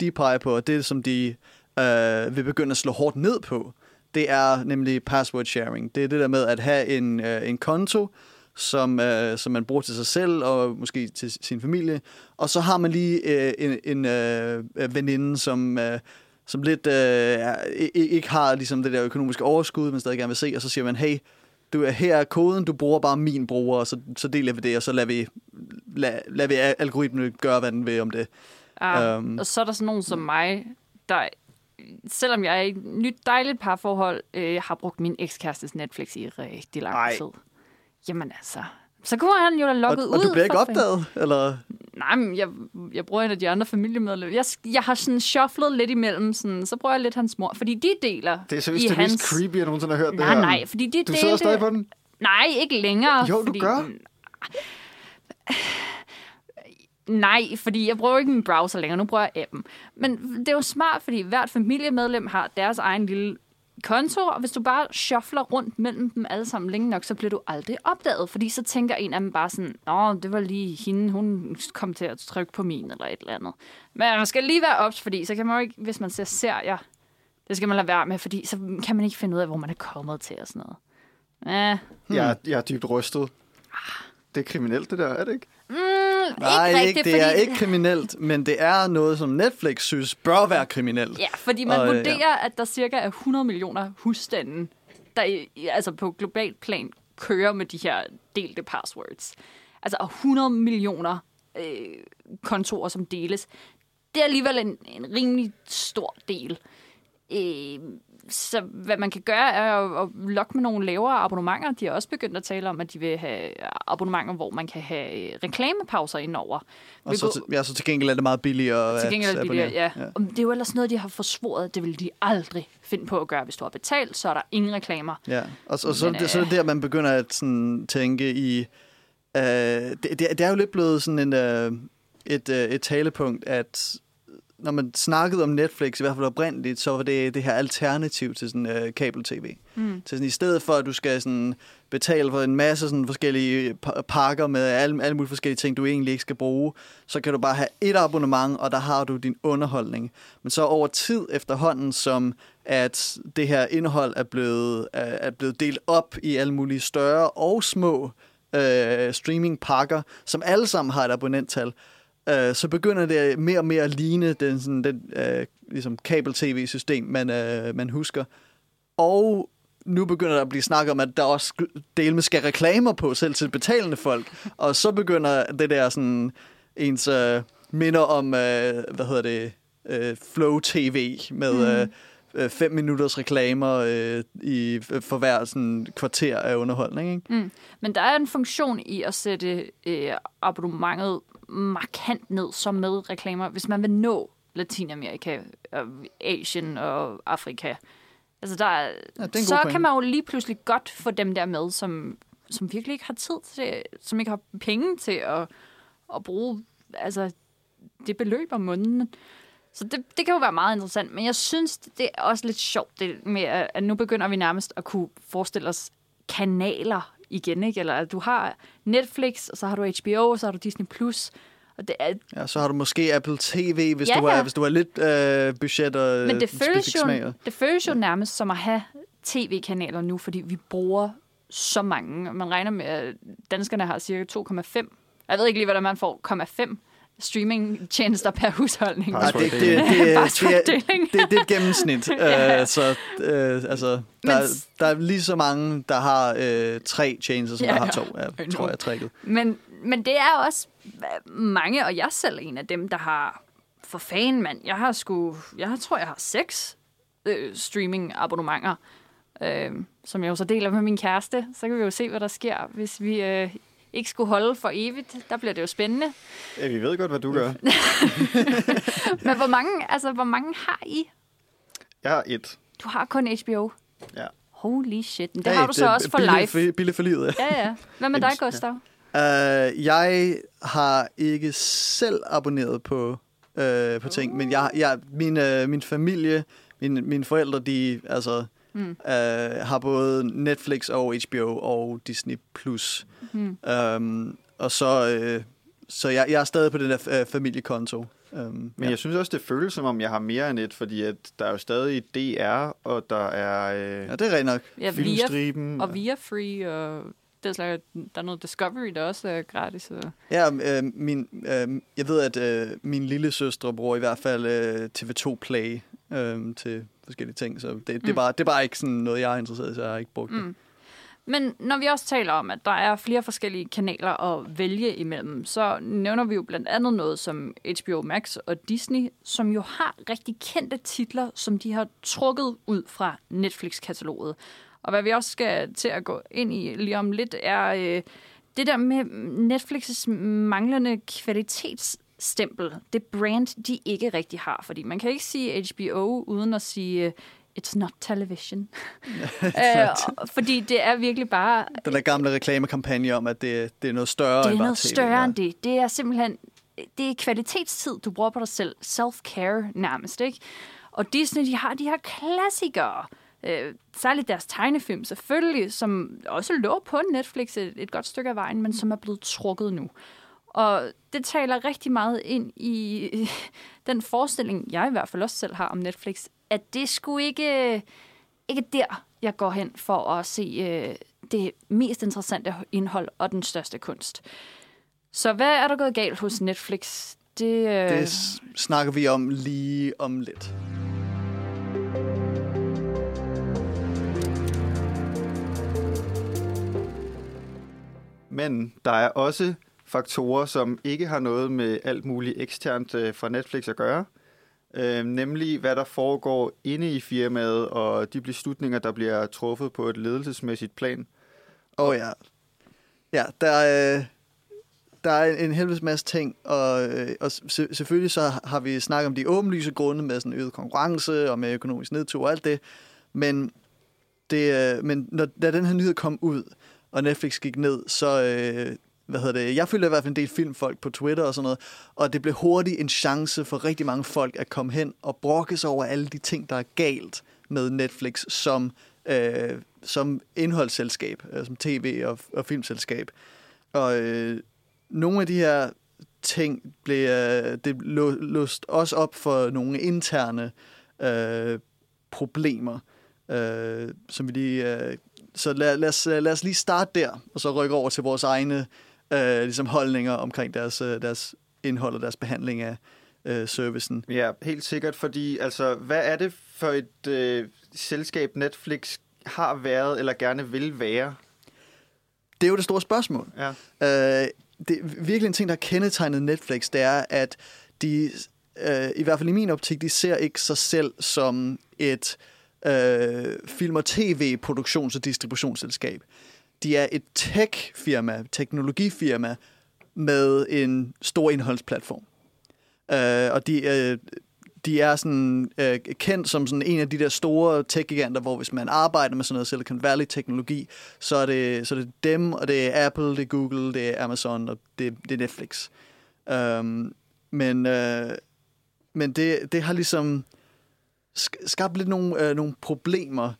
de peger på, og det som de øh, vil begynde at slå hårdt ned på, det er nemlig password sharing. Det er det der med at have en, øh, en konto, som, øh, som man bruger til sig selv og måske til sin familie, og så har man lige øh, en, en øh, øh veninde, som... Øh, som lidt øh, ikke har ligesom det der økonomiske overskud, men stadig gerne vil se, og så siger man, hey, du er her er koden, du bruger bare min bruger, og så, så deler vi det, og så lader vi, lad, lader vi algoritmen gøre, hvad den vil om det. Øhm. um, og så er der sådan nogen som mig, der, selvom jeg er i et nyt dejligt parforhold, øh, har brugt min ekskærestes Netflix i rigtig lang Ej. tid. Jamen altså, så kunne han jo da Og, logget ud. og du bliver ikke fanden. opdaget, eller? Nej, men jeg, jeg bruger en af de andre familiemedlemmer. Jeg, jeg har sådan shufflet lidt imellem, sådan, så bruger jeg lidt hans mor, fordi de deler Det er seriøst i det hans... mest creepy, jeg nogensinde har hørt det Nej, her. nej, fordi de Du delte... sidder stadig på den? Nej, ikke længere. Jo, du fordi... gør. Nej, fordi jeg bruger ikke min browser længere. Nu bruger jeg appen. Men det er jo smart, fordi hvert familiemedlem har deres egen lille konto, og hvis du bare shuffler rundt mellem dem alle sammen længe nok, så bliver du aldrig opdaget, fordi så tænker en af dem bare sådan, åh, det var lige hende, hun kom til at trykke på min, eller et eller andet. Men man skal lige være ops, fordi så kan man jo ikke, hvis man ser serier, det skal man lade være med, fordi så kan man ikke finde ud af, hvor man er kommet til og sådan noget. Ja, Jeg, er- jeg er dybt rystet. Det er kriminelt, det der, er det ikke? mm, Nej, ikke ikke, rigtigt, det er fordi... ikke kriminelt, men det er noget, som Netflix synes bør være kriminelt. Ja, fordi man Og, øh, vurderer, at der cirka er 100 millioner husstande, der altså på global plan kører med de her delte passwords. Altså og 100 millioner øh, kontorer, som deles. Det er alligevel en, en rimelig stor del. Øh, så hvad man kan gøre, er at, at lokke med nogle lavere abonnementer. De har også begyndt at tale om, at de vil have abonnementer, hvor man kan have øh, reklamepauser indover. Og så, til- ja, så til gengæld er det meget billigere Til gengæld er det billigere, ja. ja. Det er jo ellers noget, de har forsvoret, det vil de aldrig finde på at gøre. Hvis du har betalt, så er der ingen reklamer. Ja, og, og så, Men, det, så er det øh, der, man begynder at sådan, tænke i... Øh, det, det, det er jo lidt blevet sådan en, øh, et, øh, et talepunkt, at når man snakkede om Netflix, i hvert fald oprindeligt, så var det det her alternativ til sådan øh, kabel-tv. Mm. Til sådan, I stedet for, at du skal sådan, betale for en masse sådan, forskellige pa- pakker med alle, alle mulige forskellige ting, du egentlig ikke skal bruge, så kan du bare have et abonnement, og der har du din underholdning. Men så over tid efterhånden, som at det her indhold er blevet, er er blevet delt op i alle mulige større og små øh, streamingpakker, som alle sammen har et abonnenttal, øh, så begynder det mere og mere at ligne den, sådan, den øh, ligesom kabel-tv-system, man, øh, man husker. Og nu begynder der at blive snakket om, at der også del med skal reklamer på, selv til betalende folk. Og så begynder det der sådan, ens øh, minder om, øh, hvad hedder det, øh, Flow TV med Mhm. øh, øh, fem minutters reklamer øh, i, for hver sådan, kvarter af underholdning. Ikke? Mm. Men der er en funktion i at sætte øh, abonnementet markant ned, som med reklamer, hvis man vil nå Latinamerika, og Asien og Afrika. Altså der er, Ja, er så pointe. kan man jo lige pludselig godt få dem der med, som, som virkelig ikke har tid til, som ikke har penge til at, at bruge altså, det beløb om måneden. Så det, det kan jo være meget interessant, men jeg synes, det er også lidt sjovt det med, at nu begynder vi nærmest at kunne forestille os kanaler igen, ikke? Eller du har Netflix, og så har du HBO, og så har du Disney+. Plus. Og det er, Ja, så har du måske Apple TV, hvis, Ja, du, er, ja. hvis du har lidt øh, budget og men det specifik føles, jo, det føles jo nærmest som at have tv-kanaler nu, fordi vi bruger så mange. Man regner med, at danskerne har cirka 2,5. Jeg ved ikke lige, hvordan man får 0,5 streamingtjenester per husholdning. Nej, det, det, det, det, det, det, er- det, det er et gennemsnit. Ja. uh, så uh, altså, Men der, s- der er lige så mange, der har uh, tre chains, som Ja, der har ja. to, ja, tror jeg, tricket. Men, men det er også øh, mange, og jeg er selv en af dem, der har for fan, mand. Jeg har sgu, jeg tror, jeg har seks øh, streaming abonnementer, øh, som jeg jo så deler med min kæreste. Så kan vi jo se, hvad der sker, hvis vi øh, ikke skulle holde for evigt. Der bliver det jo spændende. Ja, vi ved godt, hvad du gør. Men hvor mange, altså, hvor mange har I? Jeg har et. Du har kun HBO. Ja. Holy shit. Men det Hey, har du så også for live. Billigt for livet, ja. Ja, ja. Hvad med dig, Gustav? Uh, jeg har ikke selv abonneret på, uh, på ting, men jeg, jeg, min, uh, min familie, mine, mine forældre, de altså, Mm. uh, har både Netflix og HBO og Disney+. Plus. Mm. Um, og så, uh, så jeg, jeg er stadig på den der uh, familiekonto. Um, Men jeg synes også, det føles som om, jeg har mere end et, fordi at der er jo stadig DR, og der er øh, ja, det er rigtigt nok. Ja, via, filmstriben. og via Free, og det er slags, der er noget Discovery, der også er gratis. Og... Ja, øh, min, øh, jeg ved, at øh, min lille søstre bruger i hvert fald øh, TV2 Play øh, til forskellige ting, så det, det, er Mm. bare, det er bare ikke sådan noget, jeg er interesseret i, så jeg har ikke brugt det. Men når vi også taler om, at der er flere forskellige kanaler at vælge imellem, så nævner vi jo blandt andet noget som HBO Max og Disney, som jo har rigtig kendte titler, som de har trukket ud fra Netflix-kataloget. Og hvad vi også skal til at gå ind i lige om lidt, er øh, det der med Netflix' manglende kvalitetsstempel. Det brand, de ikke rigtig har. Fordi man kan ikke sige HBO uden at sige... Øh, øh, It's not television. øh, og- fordi det er virkelig bare Den der gamle reklamekampagne om, at det, det er noget større det end er bare noget TV, større ja. end det. Det er simpelthen det er kvalitetstid, du bruger på dig selv. Self-care nærmest, ikke? Og Disney, de har de her klassikere. Øh, særligt deres tegnefilm selvfølgelig, som også lå på Netflix et, et godt stykke af vejen, men som er blevet trukket nu. Og det taler rigtig meget ind i den forestilling, jeg i hvert fald også selv har om Netflix, at det skulle ikke, ikke der, jeg går hen for at se øh, det mest interessante indhold og den største kunst. Så hvad er der gået galt hos Netflix? Det, øh, Det snakker vi om lige om lidt. Men der er også faktorer, som ikke har noget med alt muligt eksternt øh, fra Netflix at gøre. Øh, nemlig hvad der foregår inde i firmaet, og de beslutninger, der bliver truffet på et ledelsesmæssigt plan. Åh oh, ja. Ja, der øh, der er en, en helvedes masse ting, og, øh, og se, selvfølgelig så har vi snakket om de åbenlyse grunde med sådan øget konkurrence og med økonomisk nedtur og alt det, men, det, øh, men når, da den her nyhed kom ud, og Netflix gik ned, så, øh, hvad hedder det, jeg følger i hvert fald en del filmfolk på Twitter og sådan noget, og det blev hurtigt en chance for rigtig mange folk at komme hen og brokke sig over alle de ting, der er galt med Netflix som, øh, som indholdsselskab, øh, som tv- og, og filmselskab. Og øh, nogle af de her ting blev øh, det løst låst også op for nogle interne øh, problemer, øh, som vi lige... Øh, så lad, lad, os, lad os lige starte der, og så rykke over til vores egne øh, ligesom holdninger omkring deres, øh, deres indhold og deres behandling af øh, servicen. Ja, helt sikkert, fordi altså, hvad er det for et øh, selskab, Netflix har været eller gerne vil være? Det er jo det store spørgsmål. Ja. Øh, det er virkelig en ting, der har kendetegnet Netflix, det er, at de, øh, i hvert fald i min optik, de ser ikke sig selv som et øh, film- og tv-produktions- og distributionsselskab. De er et tech-firma, teknologifirma, med en stor indholdsplatform. Øh, og de, øh, de er sådan, øh, kendt som sådan en af de der store tech-giganter, hvor hvis man arbejder med sådan noget Silicon Valley-teknologi, så er, det, så er det dem, og det er Apple, det er Google, det er Amazon, og det, det er Netflix. Um, men øh, men det, det har ligesom skabt lidt nogle, øh, nogle problemer,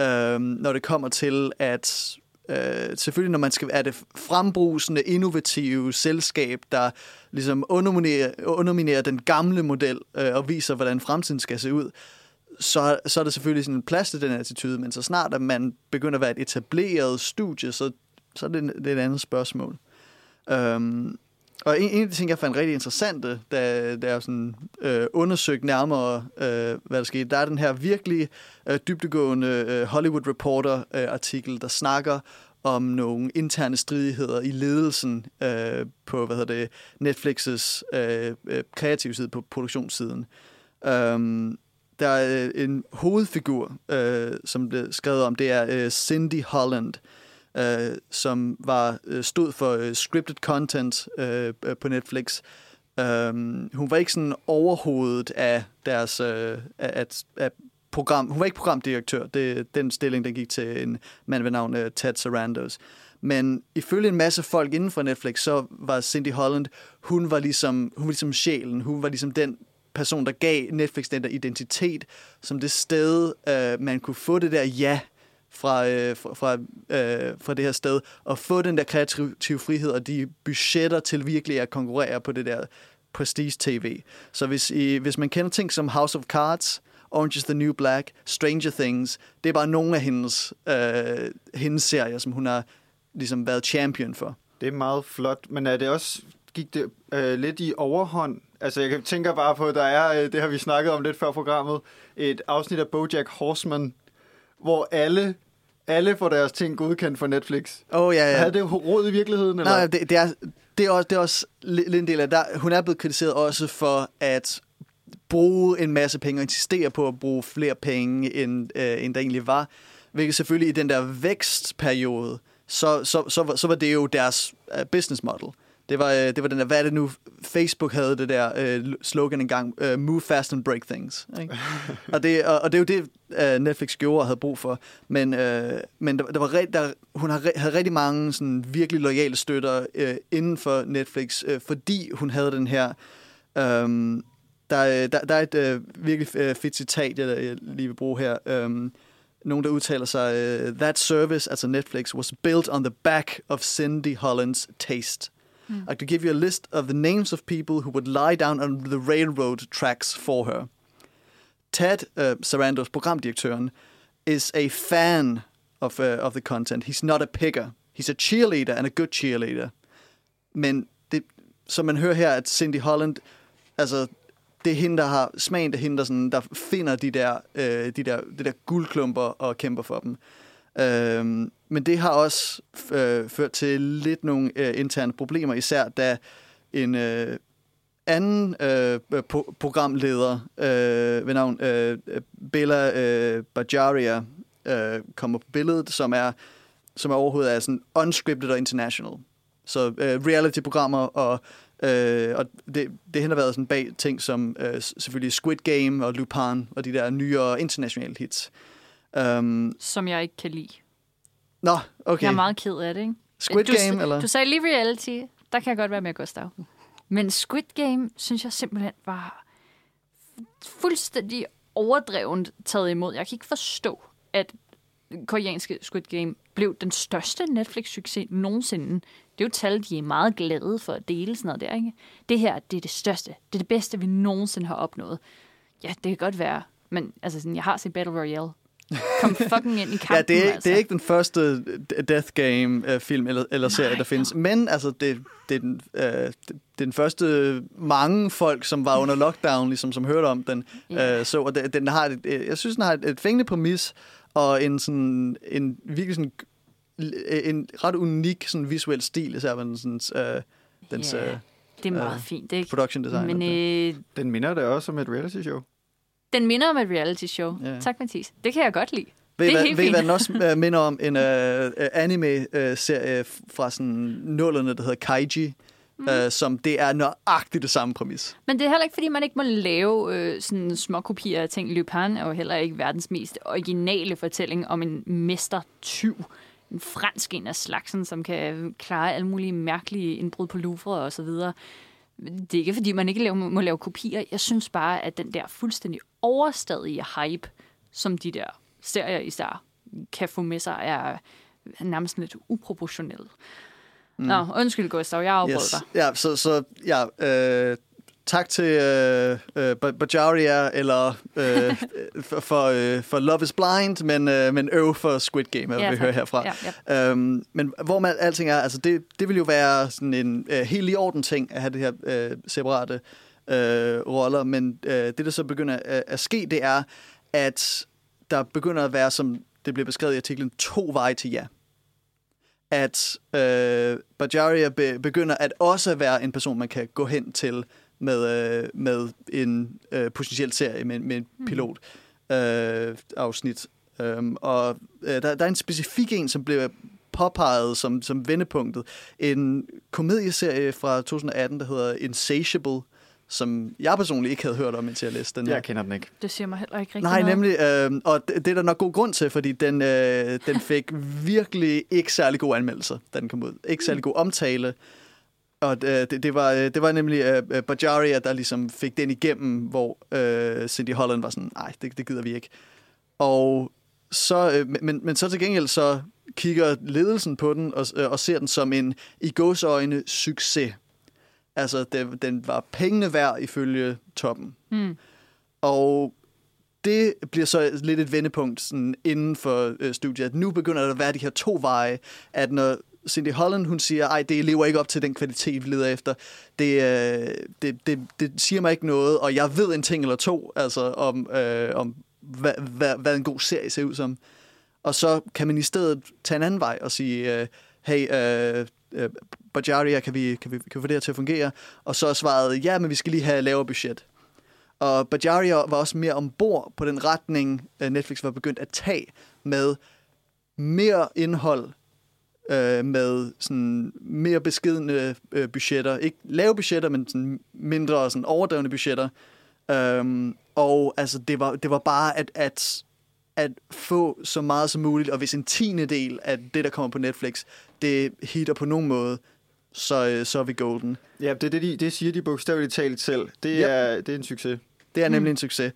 øh, når det kommer til, at øh, selvfølgelig når man skal er det frembrusende, innovative selskab, der ligesom underminerer, underminerer den gamle model øh, og viser, hvordan fremtiden skal se ud, så, så er det selvfølgelig sådan en plads til den attitude, men så snart at man begynder at være et etableret studie, så, så er det, det er et andet spørgsmål. Øhm, og en, en af de ting, jeg fandt rigtig interessante, da, da jeg sådan, øh, undersøgte nærmere, øh, hvad der skete, der er den her virkelig øh, dybdegående øh, Hollywood Reporter-artikel, øh, der snakker om nogle interne stridigheder i ledelsen øh, på hvad hedder det, Netflix's øh, øh kreative side, på produktionssiden. Um, der er øh, en hovedfigur, øh, som blev skrevet om, det er øh, Cindy Holland, øh, Øh, som var øh, stod for øh, scripted content øh, på Netflix. Um, hun var ikke sådan overhovedet af deres øh, af, af program. Hun var ikke programdirektør. Det, den stilling den gik til en mand ved navn øh, Ted Sarandos. Men ifølge en masse folk inden for Netflix, så var Cindy Holland, hun var ligesom, hun var ligesom sjælen. Hun var ligesom den person, der gav Netflix den der identitet, som det sted, øh, man kunne få det der ja fra, øh, fra, fra, øh, fra det her sted, og få den der kreative frihed og de budgetter til virkelig at konkurrere på det der prestige-tv. Så hvis, I, hvis man kender ting som House of Cards, Orange is the New Black, Stranger Things. Det er bare nogle af hendes, øh, hendes serier, som hun har ligesom været champion for. Det er meget flot, men er det også gik det øh, lidt i overhånd? Altså, jeg tænker bare på, at der er, øh, det har vi snakket om lidt før programmet, et afsnit af BoJack Horseman, hvor alle alle får deres ting godkendt for Netflix. Oh, ja, ja. Er det råd i virkeligheden? Eller? Nej, det, det, er, det, er også, det er også lidt en del af der. Hun er blevet kritiseret også for at bruge en masse penge og insistere på at bruge flere penge, end, øh, end der egentlig var. Hvilket selvfølgelig i den der vækstperiode, så, så, så, så var det jo deres uh, business model. Det var, øh, det var den der, hvad er det nu, Facebook havde det der øh, slogan engang, uh, move fast and break things. Ikke? og, det, og, og det er jo det, uh, Netflix gjorde og havde brug for. Men, uh, men der, der var, der, hun havde, havde rigtig mange sådan, virkelig lojale støtter uh, inden for Netflix, uh, fordi hun havde den her... Um, der, der, der er et øh, virkelig øh, fedt citat, jeg, jeg lige vil bruge her. Um, nogen, der udtaler sig, uh, That service, altså Netflix, was built on the back of Cindy Holland's taste. Mm. I could give you a list of the names of people who would lie down on the railroad tracks for her. Ted uh, Sarandos, programdirektøren, is a fan of, uh, of the content. He's not a picker. He's a cheerleader and a good cheerleader. Men det, som man hører her, at Cindy Holland, altså det er hende, der har smagen, det er hende, der, sådan, der finder de der, øh, de, der, de der guldklumper og kæmper for dem. Øh, men det har også øh, ført til lidt nogle øh, interne problemer, især da en øh, anden øh, po- programleder øh, ved navn øh, Bella øh, Bajaria øh, kommer på billedet, som er, som er overhovedet er sådan unscripted og international. Så øh, reality-programmer og Øh, og det, det har været sådan bag ting som øh, selvfølgelig Squid Game og Lupin og de der nyere internationale hits. Um, som jeg ikke kan lide. Nå, okay. Jeg er meget ked af det, ikke? Squid du, Game, eller? Du sagde lige reality. Der kan jeg godt være med, Gustav. Men Squid Game, synes jeg simpelthen var fuldstændig overdrevent taget imod. Jeg kan ikke forstå, at koreanske Squid Game blev den største Netflix-succes nogensinde. Det er jo tal, de er meget glade for at dele sådan noget der, ikke? Det her, det er det største. Det er det bedste, vi nogensinde har opnået. Ja, det kan godt være. Men altså, sådan, jeg har set Battle Royale. Kom fucking ind i kampen, Ja, det er, altså. det er ikke den første Death Game-film eller, eller serie, der findes. No. Men altså, det, det, er den, øh, det, det er den første mange folk, som var under lockdown, ligesom, som hørte om den. Yeah. Øh, så og det, den har et, jeg synes, den har et, et fængende præmis, og en, sådan, en virkelig sådan en ret unik sådan visuel stil, især med den, sådan, øh, dens, yeah, det er meget øh, fint. Ikke? Production design. Men, øh, den minder da også om et reality show. Den minder om et reality show. Yeah. Tak, Mathis. Det kan jeg godt lide. Ved, det er hvad, ved hvad den også uh, minder om? En uh, anime-serie fra sådan nullerne, der hedder Kaiji. Mm. Uh, som det er nøjagtigt det samme præmis. Men det er heller ikke, fordi man ikke må lave øh, sådan små kopier af ting. Lupin er jo heller ikke verdens mest originale fortælling om en mestertyv en fransk en af slagsen, som kan klare alle mulige mærkelige indbrud på Louvre og så videre. Det er ikke, fordi man ikke må lave kopier. Jeg synes bare, at den der fuldstændig overstadige hype, som de der serier især kan få med sig, er nærmest lidt uproportionel. Mm. Nå, undskyld Gustav, jeg afbrød yes. dig. Ja, så, så ja, øh, tak til øh, øh, Bajaria eller øh, for, for, øh, for Love is Blind, men, øh, men øv for Squid Game, jeg Ja, vil tak. høre herfra. Ja, ja. Øhm, men hvor man alting er, altså det, det vil jo være sådan en øh, helt i orden ting at have det her øh, separate øh, roller, men øh, det der så begynder at, at ske, det er, at der begynder at være, som det bliver beskrevet i artiklen, to veje til ja. At øh, Bajaria be, begynder at også være en person, man kan gå hen til med, øh, med en øh, potentiel serie med, med en pilot øh, afsnit. Um, og øh, der, der er en specifik en, som blev påpeget som, som vendepunktet. En komedieserie fra 2018, der hedder Insatiable, som jeg personligt ikke havde hørt om, indtil jeg læste den her. Jeg kender den ikke. Det siger mig heller ikke rigtig Nej, noget. nemlig. Øh, og det, det er der nok god grund til, fordi den, øh, den fik virkelig ikke særlig gode anmeldelser, da den kom ud. Ikke særlig god omtale. Og øh, det, det, var, øh, det var nemlig øh, Bajaria, der ligesom fik den igennem, hvor øh, Cindy Holland var sådan, nej, det, det gider vi ikke. Og så, øh, men, men så til gengæld så kigger ledelsen på den og, øh, og ser den som en i gåsøjne succes. Altså, det, den var pengene værd ifølge toppen. Mm. Og det bliver så lidt et vendepunkt sådan inden for øh, studiet. Nu begynder der at være de her to veje, at når Cindy Holland, hun siger, ej, det lever ikke op til den kvalitet, vi leder efter. Det, øh, det, det, det siger mig ikke noget, og jeg ved en ting eller to, altså om, øh, om hvad, hvad, hvad en god serie ser ud som. Og så kan man i stedet tage en anden vej og sige, øh, hey, øh, øh, Bajaria, kan vi, kan, vi, kan vi få det her til at fungere? Og så svarede, ja, men vi skal lige have lavere budget. Og Bajaria var også mere ombord på den retning, øh, Netflix var begyndt at tage med mere indhold, øh, med sådan mere beskedende øh, budgetter. Ikke lave budgetter, men sådan mindre sådan overdrevne budgetter. Øhm, og altså, det var, det var bare at, at, at få så meget som muligt, og hvis en tiende del af det, der kommer på Netflix, det hitter på nogen måde, så, øh, så er vi golden. Ja, det, det, de, det siger de bogstaveligt talt selv. Det, Yep. er, det er en succes. Det er nemlig en succes.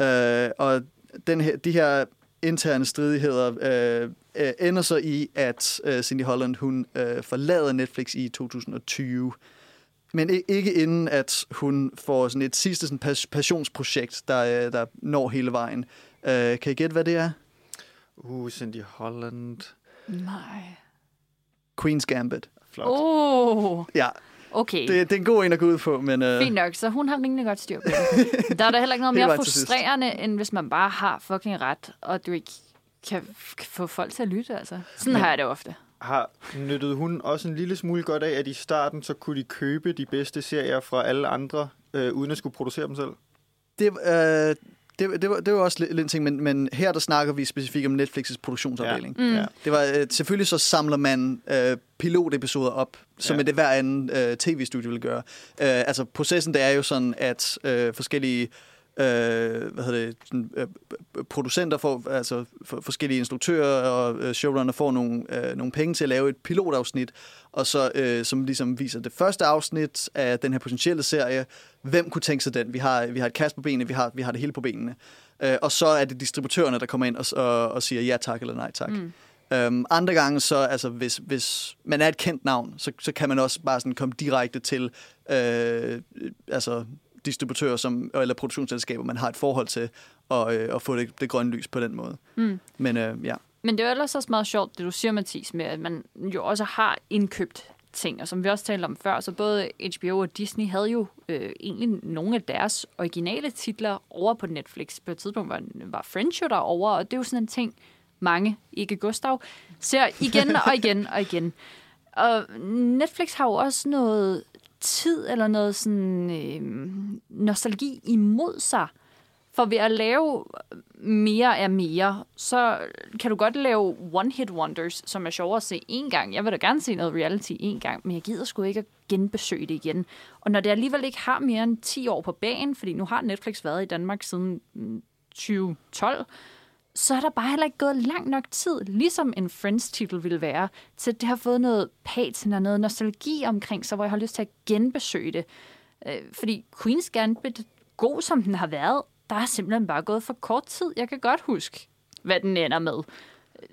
Øh, og den her, de her interne stridigheder øh, øh, ender så i, at øh, Cindy Holland hun øh, forlader Netflix i 2020. Men ikke inden, at hun får sådan et sidste sådan pas- passionsprojekt, der, øh, der når hele vejen. Øh, kan I gætte, hvad det er? Uh, Cindy Holland. Nej. Queen's Gambit. Flot. Oh, Ja, okay. det, det er en god en at gå ud på, men... Øh, Fint nok, så hun har rimelig godt styr på det. Der er da heller ikke noget mere frustrerende, end hvis man bare har fucking ret, og du ikke kan få folk til at lytte, altså. Sådan Men- har jeg det ofte. Har nyttet hun også en lille smule godt af, at i starten så kunne de købe de bedste serier fra alle andre, øh, uden at skulle producere dem selv? Det, øh, det, det, var, det var også lidt en ting, men, men her der snakker vi specifikt om Netflix' produktionsafdeling. Mm. Ja. Det var øh, selvfølgelig så samler man øh, pilotepisoder op, som Ja. ja. det hver anden øh, tv-studie vil gøre. Øh, altså processen det er jo sådan, at øh, forskellige øh, hvad hedder det, sådan, øh, producenter får, altså for, forskellige instruktører og øh, showrunner får nogle, øh, nogle penge til at lave et pilotafsnit, og så øh, som ligesom viser det første afsnit af den her potentielle serie. Hvem kunne tænke sig den? Vi har, vi har et kast på benene, vi har, vi har det hele på benene. Øh, og så er det distributørerne, der kommer ind og, og, og siger ja tak eller nej tak. Mm. Øhm, andre gange, så altså, hvis, hvis man er et kendt navn, så, så kan man også bare sådan komme direkte til øh, altså, distributører som, eller produktionsselskaber, man har et forhold til, og, øh, og få det, det grønne lys på den måde. Mm. Men øh, ja, Men det er jo ellers også meget sjovt, det du siger, Mathis, med at man jo også har indkøbt ting, og som vi også talte om før, så både HBO og Disney havde jo øh, egentlig nogle af deres originale titler over på Netflix. På et tidspunkt var, var Friends jo derovre, og det er jo sådan en ting, mange, ikke Gustav, ser igen og igen og igen. Og Netflix har jo også noget tid eller noget sådan øh, nostalgi imod sig. For ved at lave mere af mere, så kan du godt lave one-hit wonders, som er sjovere at se en gang. Jeg vil da gerne se noget reality en gang, men jeg gider sgu ikke at genbesøge det igen. Og når det alligevel ikke har mere end 10 år på banen, fordi nu har Netflix været i Danmark siden mm, 2012, så er der bare heller ikke gået lang nok tid, ligesom en Friends-titel ville være, til at det har fået noget patina, noget nostalgi omkring sig, hvor jeg har lyst til at genbesøge det. Øh, fordi Queen's Gambit, god som den har været, der er simpelthen bare gået for kort tid. Jeg kan godt huske, hvad den ender med.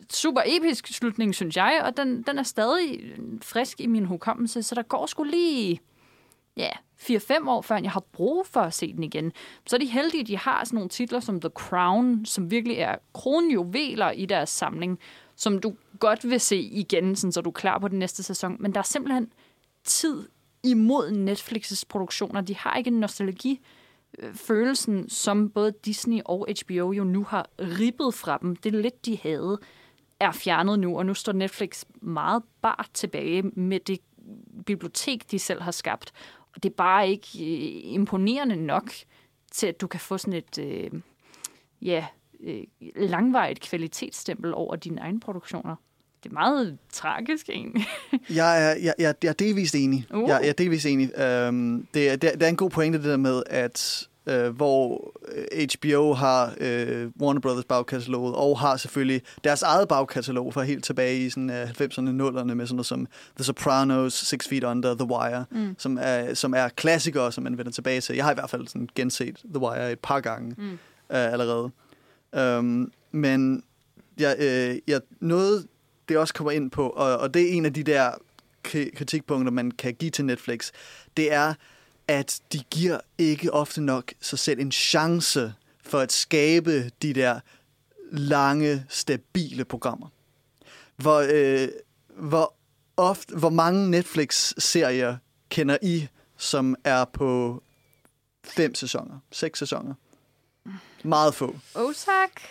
Super episk slutning, synes jeg, og den, den er stadig frisk i min hukommelse, så der går sgu lige ja, 4-5 år, før jeg har brug for at se den igen. Så er de heldige, at de har sådan nogle titler som The Crown, som virkelig er kronjuveler i deres samling, som du godt vil se igen, sådan, så du er klar på den næste sæson. Men der er simpelthen tid imod Netflix's produktioner. De har ikke en nostalgi følelsen, som både Disney og HBO jo nu har ribbet fra dem. Det lidt, de havde, er fjernet nu, og nu står Netflix meget bare tilbage med det bibliotek, de selv har skabt. Og det er bare ikke øh, imponerende nok til, at du kan få sådan et øh, ja, øh, langvarigt kvalitetsstempel over dine egne produktioner. Det er meget tragisk, egentlig. jeg, er, jeg, jeg, jeg er delvist enig. Uh. Jeg, jeg er delvist enig. Um, det, er, det, er, det er en god pointe, det der med, at øh, hvor HBO har øh, Warner Brothers bagkataloget, og har selvfølgelig deres eget bagkatalog fra helt tilbage i sådan, uh, 90'erne, 0'erne, med sådan noget som The Sopranos, Six Feet Under, The Wire, mm. som, er, som er klassikere, som man vender tilbage til. Jeg har i hvert fald sådan genset The Wire et par gange mm. uh, allerede. Um, men jeg, øh, jeg, noget, det også kommer ind på, og, og det er en af de der kritikpunkter, man kan give til Netflix, det er, at de giver ikke ofte nok sig selv en chance for at skabe de der lange, stabile programmer. Hvor, øh, hvor, ofte, hvor mange Netflix-serier kender I, som er på fem sæsoner, seks sæsoner? Meget få. Ozark?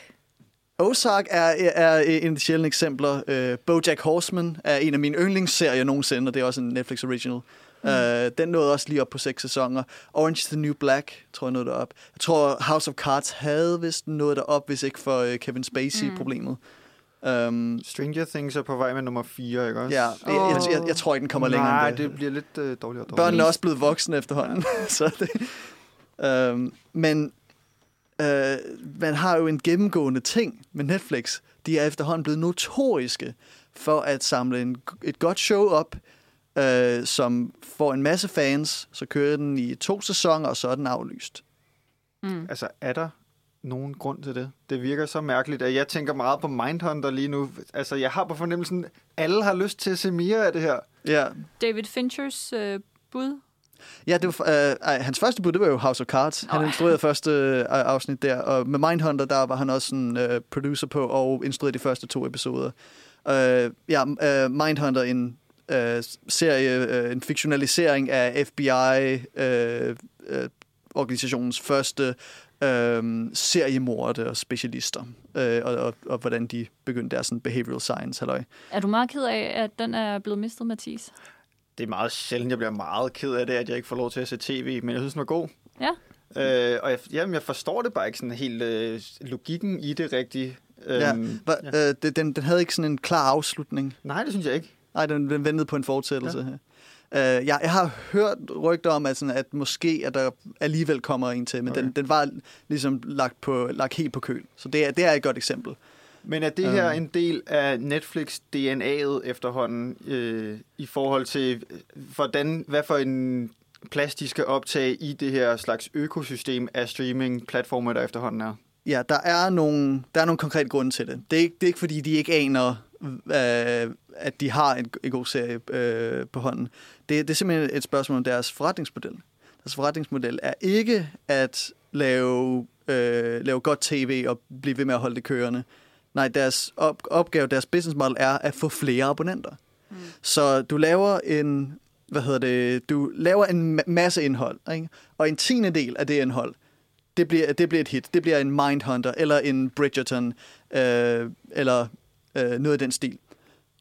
Ozark er, er en af de sjældne eksempler. Uh, Bojack Horseman er en af mine yndlingsserier nogensinde, og det er også en Netflix original. Mm. Uh, den nåede også lige op på seks sæsoner. Orange is the New Black, tror jeg nåede derop. Jeg tror House of Cards havde vist nået derop, hvis ikke for uh, Kevin Spacey-problemet. Mm. Um, Stranger Things er på vej med nummer 4, ikke også? Ja, jeg, jeg, jeg, jeg tror ikke, den kommer Nej, længere Nej, det. det bliver lidt uh, dårligere og dårligere. Børnene er også blevet voksne efterhånden. så det, um, men uh, man har jo en gennemgående ting med Netflix. De er efterhånden blevet notoriske for at samle en, et godt show op, øh, som får en masse fans, så kører den i to sæsoner, og så er den aflyst. Mm. Altså, er der nogen grund til det? Det virker så mærkeligt, at jeg tænker meget på Mindhunter lige nu. Altså, jeg har på fornemmelsen, at alle har lyst til at se mere af det her. Ja. David Finchers øh, bud? Ja, det var, øh, hans første bud, det var jo House of Cards. Han instruerede første øh, afsnit der, og med Mindhunter, der var han også en øh, producer på, og instruerede de første to episoder. Øh, ja, øh, Mindhunter, en øh, serie, øh, en fiktionalisering af FBI, øh, øh, organisationens første øh, seriemorder og specialister, øh, og, og, og hvordan de begyndte deres sådan, behavioral science. Halløj. Er du meget ked af, at den er blevet mistet, Mathis? Det er meget sjældent, jeg bliver meget ked af det, at jeg ikke får lov til at se tv, men jeg synes, den var god. Ja. Øh, og jeg, jamen, jeg forstår det bare ikke sådan helt øh, logikken i det rigtige. Ja, øhm, ja. Øh, den, den havde ikke sådan en klar afslutning. Nej, det synes jeg ikke. Nej, den, den ventede på en fortsættelse. Ja. Uh, jeg, jeg har hørt rygter om, at, sådan, at måske at der alligevel kommer en til, men okay. den, den var ligesom lagt, på, lagt helt på køl. Så det er, det er et godt eksempel. Men er det her um, en del af Netflix DNA'et efterhånden øh, i forhold til, hvordan, hvad for en plads de skal optage i det her slags økosystem af streaming-platformer, der efterhånden er? Ja, der er nogle, der er nogle konkrete grunde til det. Det er, ikke, det er ikke fordi, de ikke aner, øh, at de har en, en god serie øh, på hånden. Det, det er simpelthen et spørgsmål om deres forretningsmodel. Deres forretningsmodel er ikke at lave, øh, lave godt tv og blive ved med at holde det kørende. Nej, deres op, opgave, deres business model er at få flere abonnenter. Mm. Så du laver en, hvad hedder det, du laver en masse indhold, ikke? og en tiende del af det indhold, det bliver, det bliver et hit. Det bliver en Mindhunter, eller en Bridgerton, øh, eller øh, noget i den stil.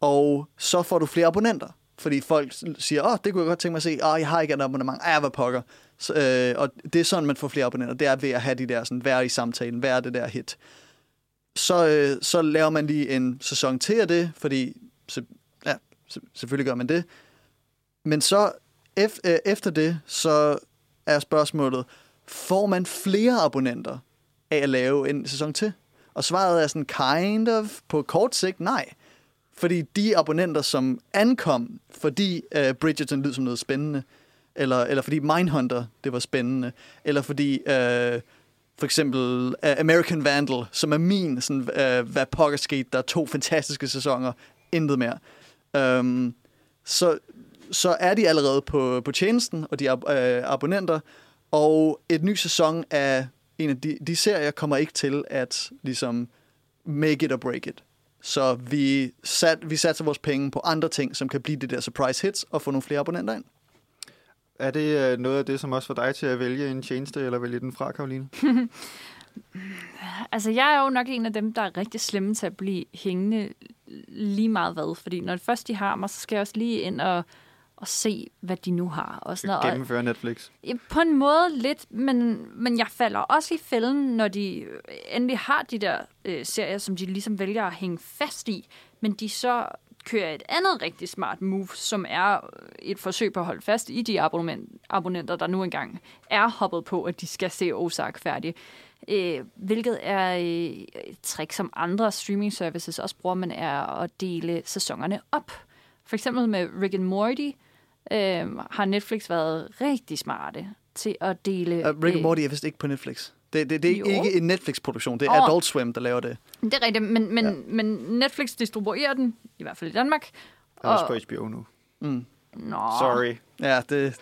Og så får du flere abonnenter, fordi folk siger, åh, oh, det kunne jeg godt tænke mig at se, åh, oh, jeg har ikke et abonnement, ej, hvad pokker. Så, øh, og det er sådan, man får flere abonnenter, det er ved at have de der, sådan, være i samtalen, være det der hit. Så, øh, så laver man lige en sæson til af det, fordi, så, ja, selvfølgelig gør man det. Men så øh, efter det, så er spørgsmålet, får man flere abonnenter af at lave en sæson til? Og svaret er sådan kind of på kort sigt nej. Fordi de abonnenter, som ankom, fordi uh, Bridgerton lød som noget spændende, eller, eller fordi Mindhunter, det var spændende, eller fordi uh, for eksempel uh, American Vandal, som er min, sådan, uh, hvad pokker skete, der er to fantastiske sæsoner, intet mere. Um, så så er de allerede på, på tjenesten, og de er uh, abonnenter, og et ny sæson af en af de, de serier kommer ikke til at ligesom make it or break it. Så vi, sat, vi satser vores penge på andre ting, som kan blive det der surprise hits og få nogle flere abonnenter ind. Er det øh, noget af det, som også får dig til at vælge en tjeneste, eller vælge den fra, Karoline? Altså, jeg er jo nok en af dem, der er rigtig slemme til at blive hængende lige meget hvad. Fordi når det først de har mig, så skal jeg også lige ind og, og se, hvad de nu har. Og sådan noget. Og- Gennemføre Netflix. Ja, På en måde lidt, men, men jeg falder også i fælden, når de endelig har de der øh, serier, som de ligesom vælger at hænge fast i, men de så kører et andet rigtig smart move, som er et forsøg på at holde fast i de abonnement, abonnenter, der nu engang er hoppet på, at de skal se Ozark færdig. Øh, hvilket er øh, et trick, som andre streaming services også bruger, man er at dele sæsonerne op. For eksempel med Rick and Morty, øh, har Netflix været rigtig smarte til at dele... Uh, Rick and øh, Morty er vist ikke på Netflix. Det, det, det er Jo. ikke en Netflix-produktion, det er Åh. Adult Swim, der laver det. Det er rigtigt, men, men, Ja. men Netflix distribuerer den, i hvert fald i Danmark. Jeg er også på HBO nu. Mm. Nå, Sorry. Ja, det,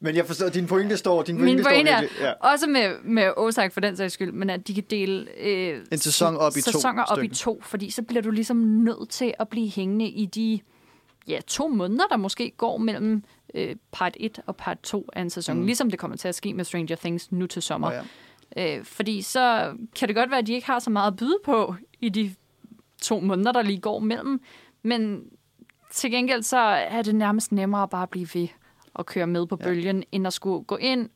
Men jeg forstår, din pointe står, din pointe Min står pointe er, virkelig. Ja. også med, med Ozark for den sags skyld, men at de kan dele øh, En sæson op i to sæsoner op i stykker. to, fordi så bliver du ligesom nødt til at blive hængende i de ja, to måneder, der måske går mellem øh, part 1 og part 2 af en sæson. Mm. Ligesom det kommer til at ske med Stranger Things nu til sommer. oh, ja. Øh, fordi så kan det godt være, at de ikke har så meget at byde på i de to måneder, der lige går mellem. Men til gengæld så er det nærmest nemmere at bare blive ved og køre med på Ja. bølgen, end at skulle gå ind,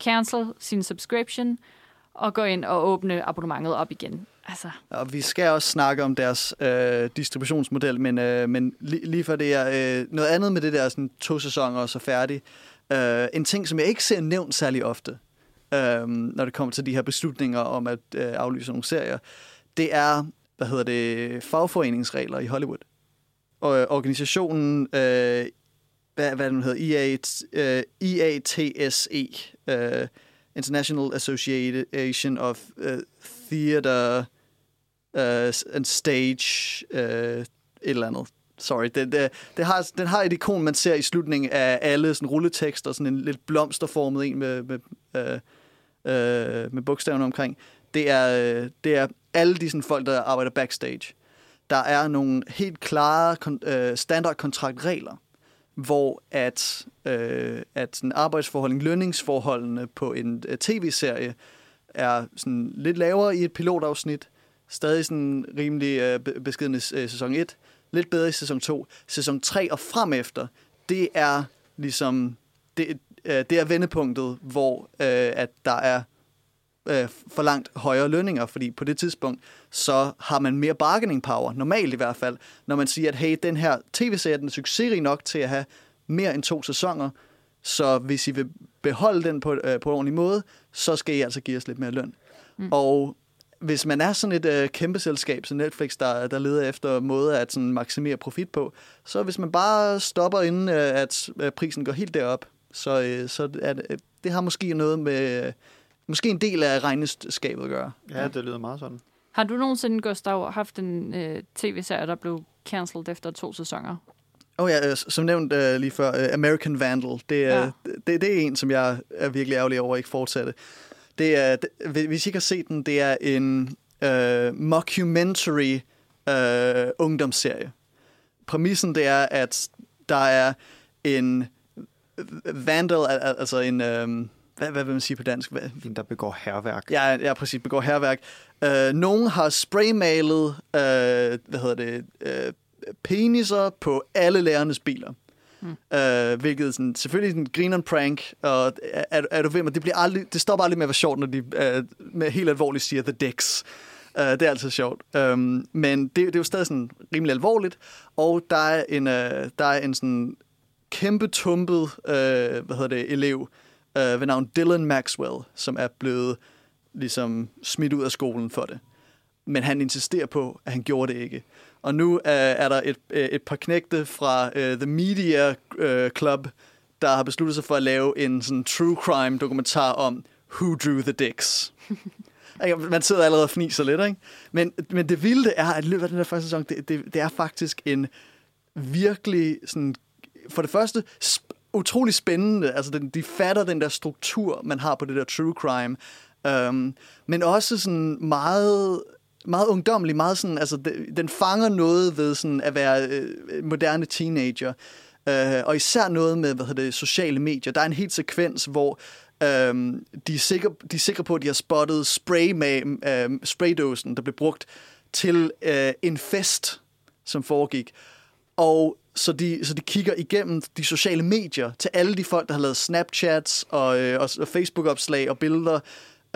cancel sin subscription og gå ind og åbne abonnementet op igen. Altså, Og vi skal også snakke om deres øh, distributionsmodel, men, øh, men li- lige for det er øh, noget andet med det der sådan, to sæsoner og så færdig. Øh, en ting, som jeg ikke ser nævnt særlig ofte, øh, når det kommer til de her beslutninger om at øh, aflyse nogle serier, det er, hvad hedder det, fagforeningsregler i Hollywood. Og øh, organisationen, øh, hvad, hvad den hedder, EA, øh, øh, International Association of Øh, Theater øh, uh, and Stage, uh, et eller andet. Sorry, det, det, det har, den har et ikon, man ser i slutningen af alle sådan rulletekster, sådan en lidt blomsterformet en med, med, uh, uh, med bogstaverne omkring. Det er, det er alle de sådan, folk, der arbejder backstage. Der er nogle helt klare kon- øh, standardkontraktregler, hvor at, øh, at sådan arbejdsforholdene, lønningsforholdene på en øh, tv-serie er sådan lidt lavere i et pilotafsnit, stadig sådan rimelig øh, beskidende øh, sæson 1, lidt bedre i sæson 2. Sæson 3 og frem efter, det er ligesom, det, øh, det er vendepunktet, hvor øh, at der er øh, for langt højere lønninger, fordi på det tidspunkt, så har man mere bargaining power, normalt i hvert fald, når man siger, at hey, den her tv-serie den er succesrig nok til at have mere end to sæsoner, så hvis I vil beholde den på, øh, på en ordentlig måde, så skal I altså give os lidt mere løn. Mm. Og hvis man er sådan et øh, kæmpe selskab som Netflix, der, der leder efter måder at sådan, maksimere profit på, så hvis man bare stopper inden, øh, at øh, prisen går helt derop, så, øh, så er det, det har måske noget med, øh, måske en del af regneskabet at gøre. ja, det lyder meget sådan. har du nogensinde, Gustav, haft en øh, tv-serie, der blev cancelled efter to sæsoner? Oh ja, øh, som nævnt uh, lige før, uh, American Vandal, det er, Ja. det, det er en, som jeg er virkelig ærgerlig over at ikke fortsatte. Det er, det, hvis I ikke har set den, det er en uh, mockumentary uh, ungdomsserie. Præmissen det er, at der er en vandal, al- al- altså en, um, hvad, hvad vil man sige på dansk? En, der begår herværk. Ja, ja, præcis. Begår herværk. Øh, nogen har spraymalet, øh, hvad hedder det, øh, peniser på alle lærernes biler. Mm. Øh, hvilket sådan, selvfølgelig sådan en grineren prank, og er, er, er du ved mig, det, bliver aldrig, det stopper aldrig med at være sjovt, når de øh, med helt alvorligt siger the dicks. Uh, det er altid sjovt. Um, men det, det er jo stadig sådan rimelig alvorligt, og der er en, uh, der er en sådan kæmpe tumpet uh, hvad hedder det, elev uh, ved navn Dylan Maxwell, som er blevet ligesom smidt ud af skolen for det. Men han insisterer på, at han gjorde det ikke. Og nu uh, er der et, uh, et par knægte fra uh, The Media uh, Club, der har besluttet sig for at lave en sådan true crime dokumentar om Who Drew the Dicks. Man sidder allerede og fniser lidt, ikke? Men, men det vilde er, at i løbet af den der første sæson, det, det, det er faktisk en virkelig sådan for det første sp- utrolig spændende. Altså, den, de fatter den der struktur, man har på det der true crime. Um, men også sådan meget meget ungdomlig, meget sådan, altså, den fanger noget ved sådan at være øh, moderne teenager. Øh, og især noget med, hvad hedder det, sociale medier. Der er en helt sekvens, hvor um, de, er sikre, de er sikre på, at de har spottet spray med, uh, øhm, spraydåsen, der blev brugt til øh, en fest, som foregik. Og så de, så de kigger igennem de sociale medier til alle de folk, der har lavet Snapchats og, øh, og, og Facebook-opslag og billeder,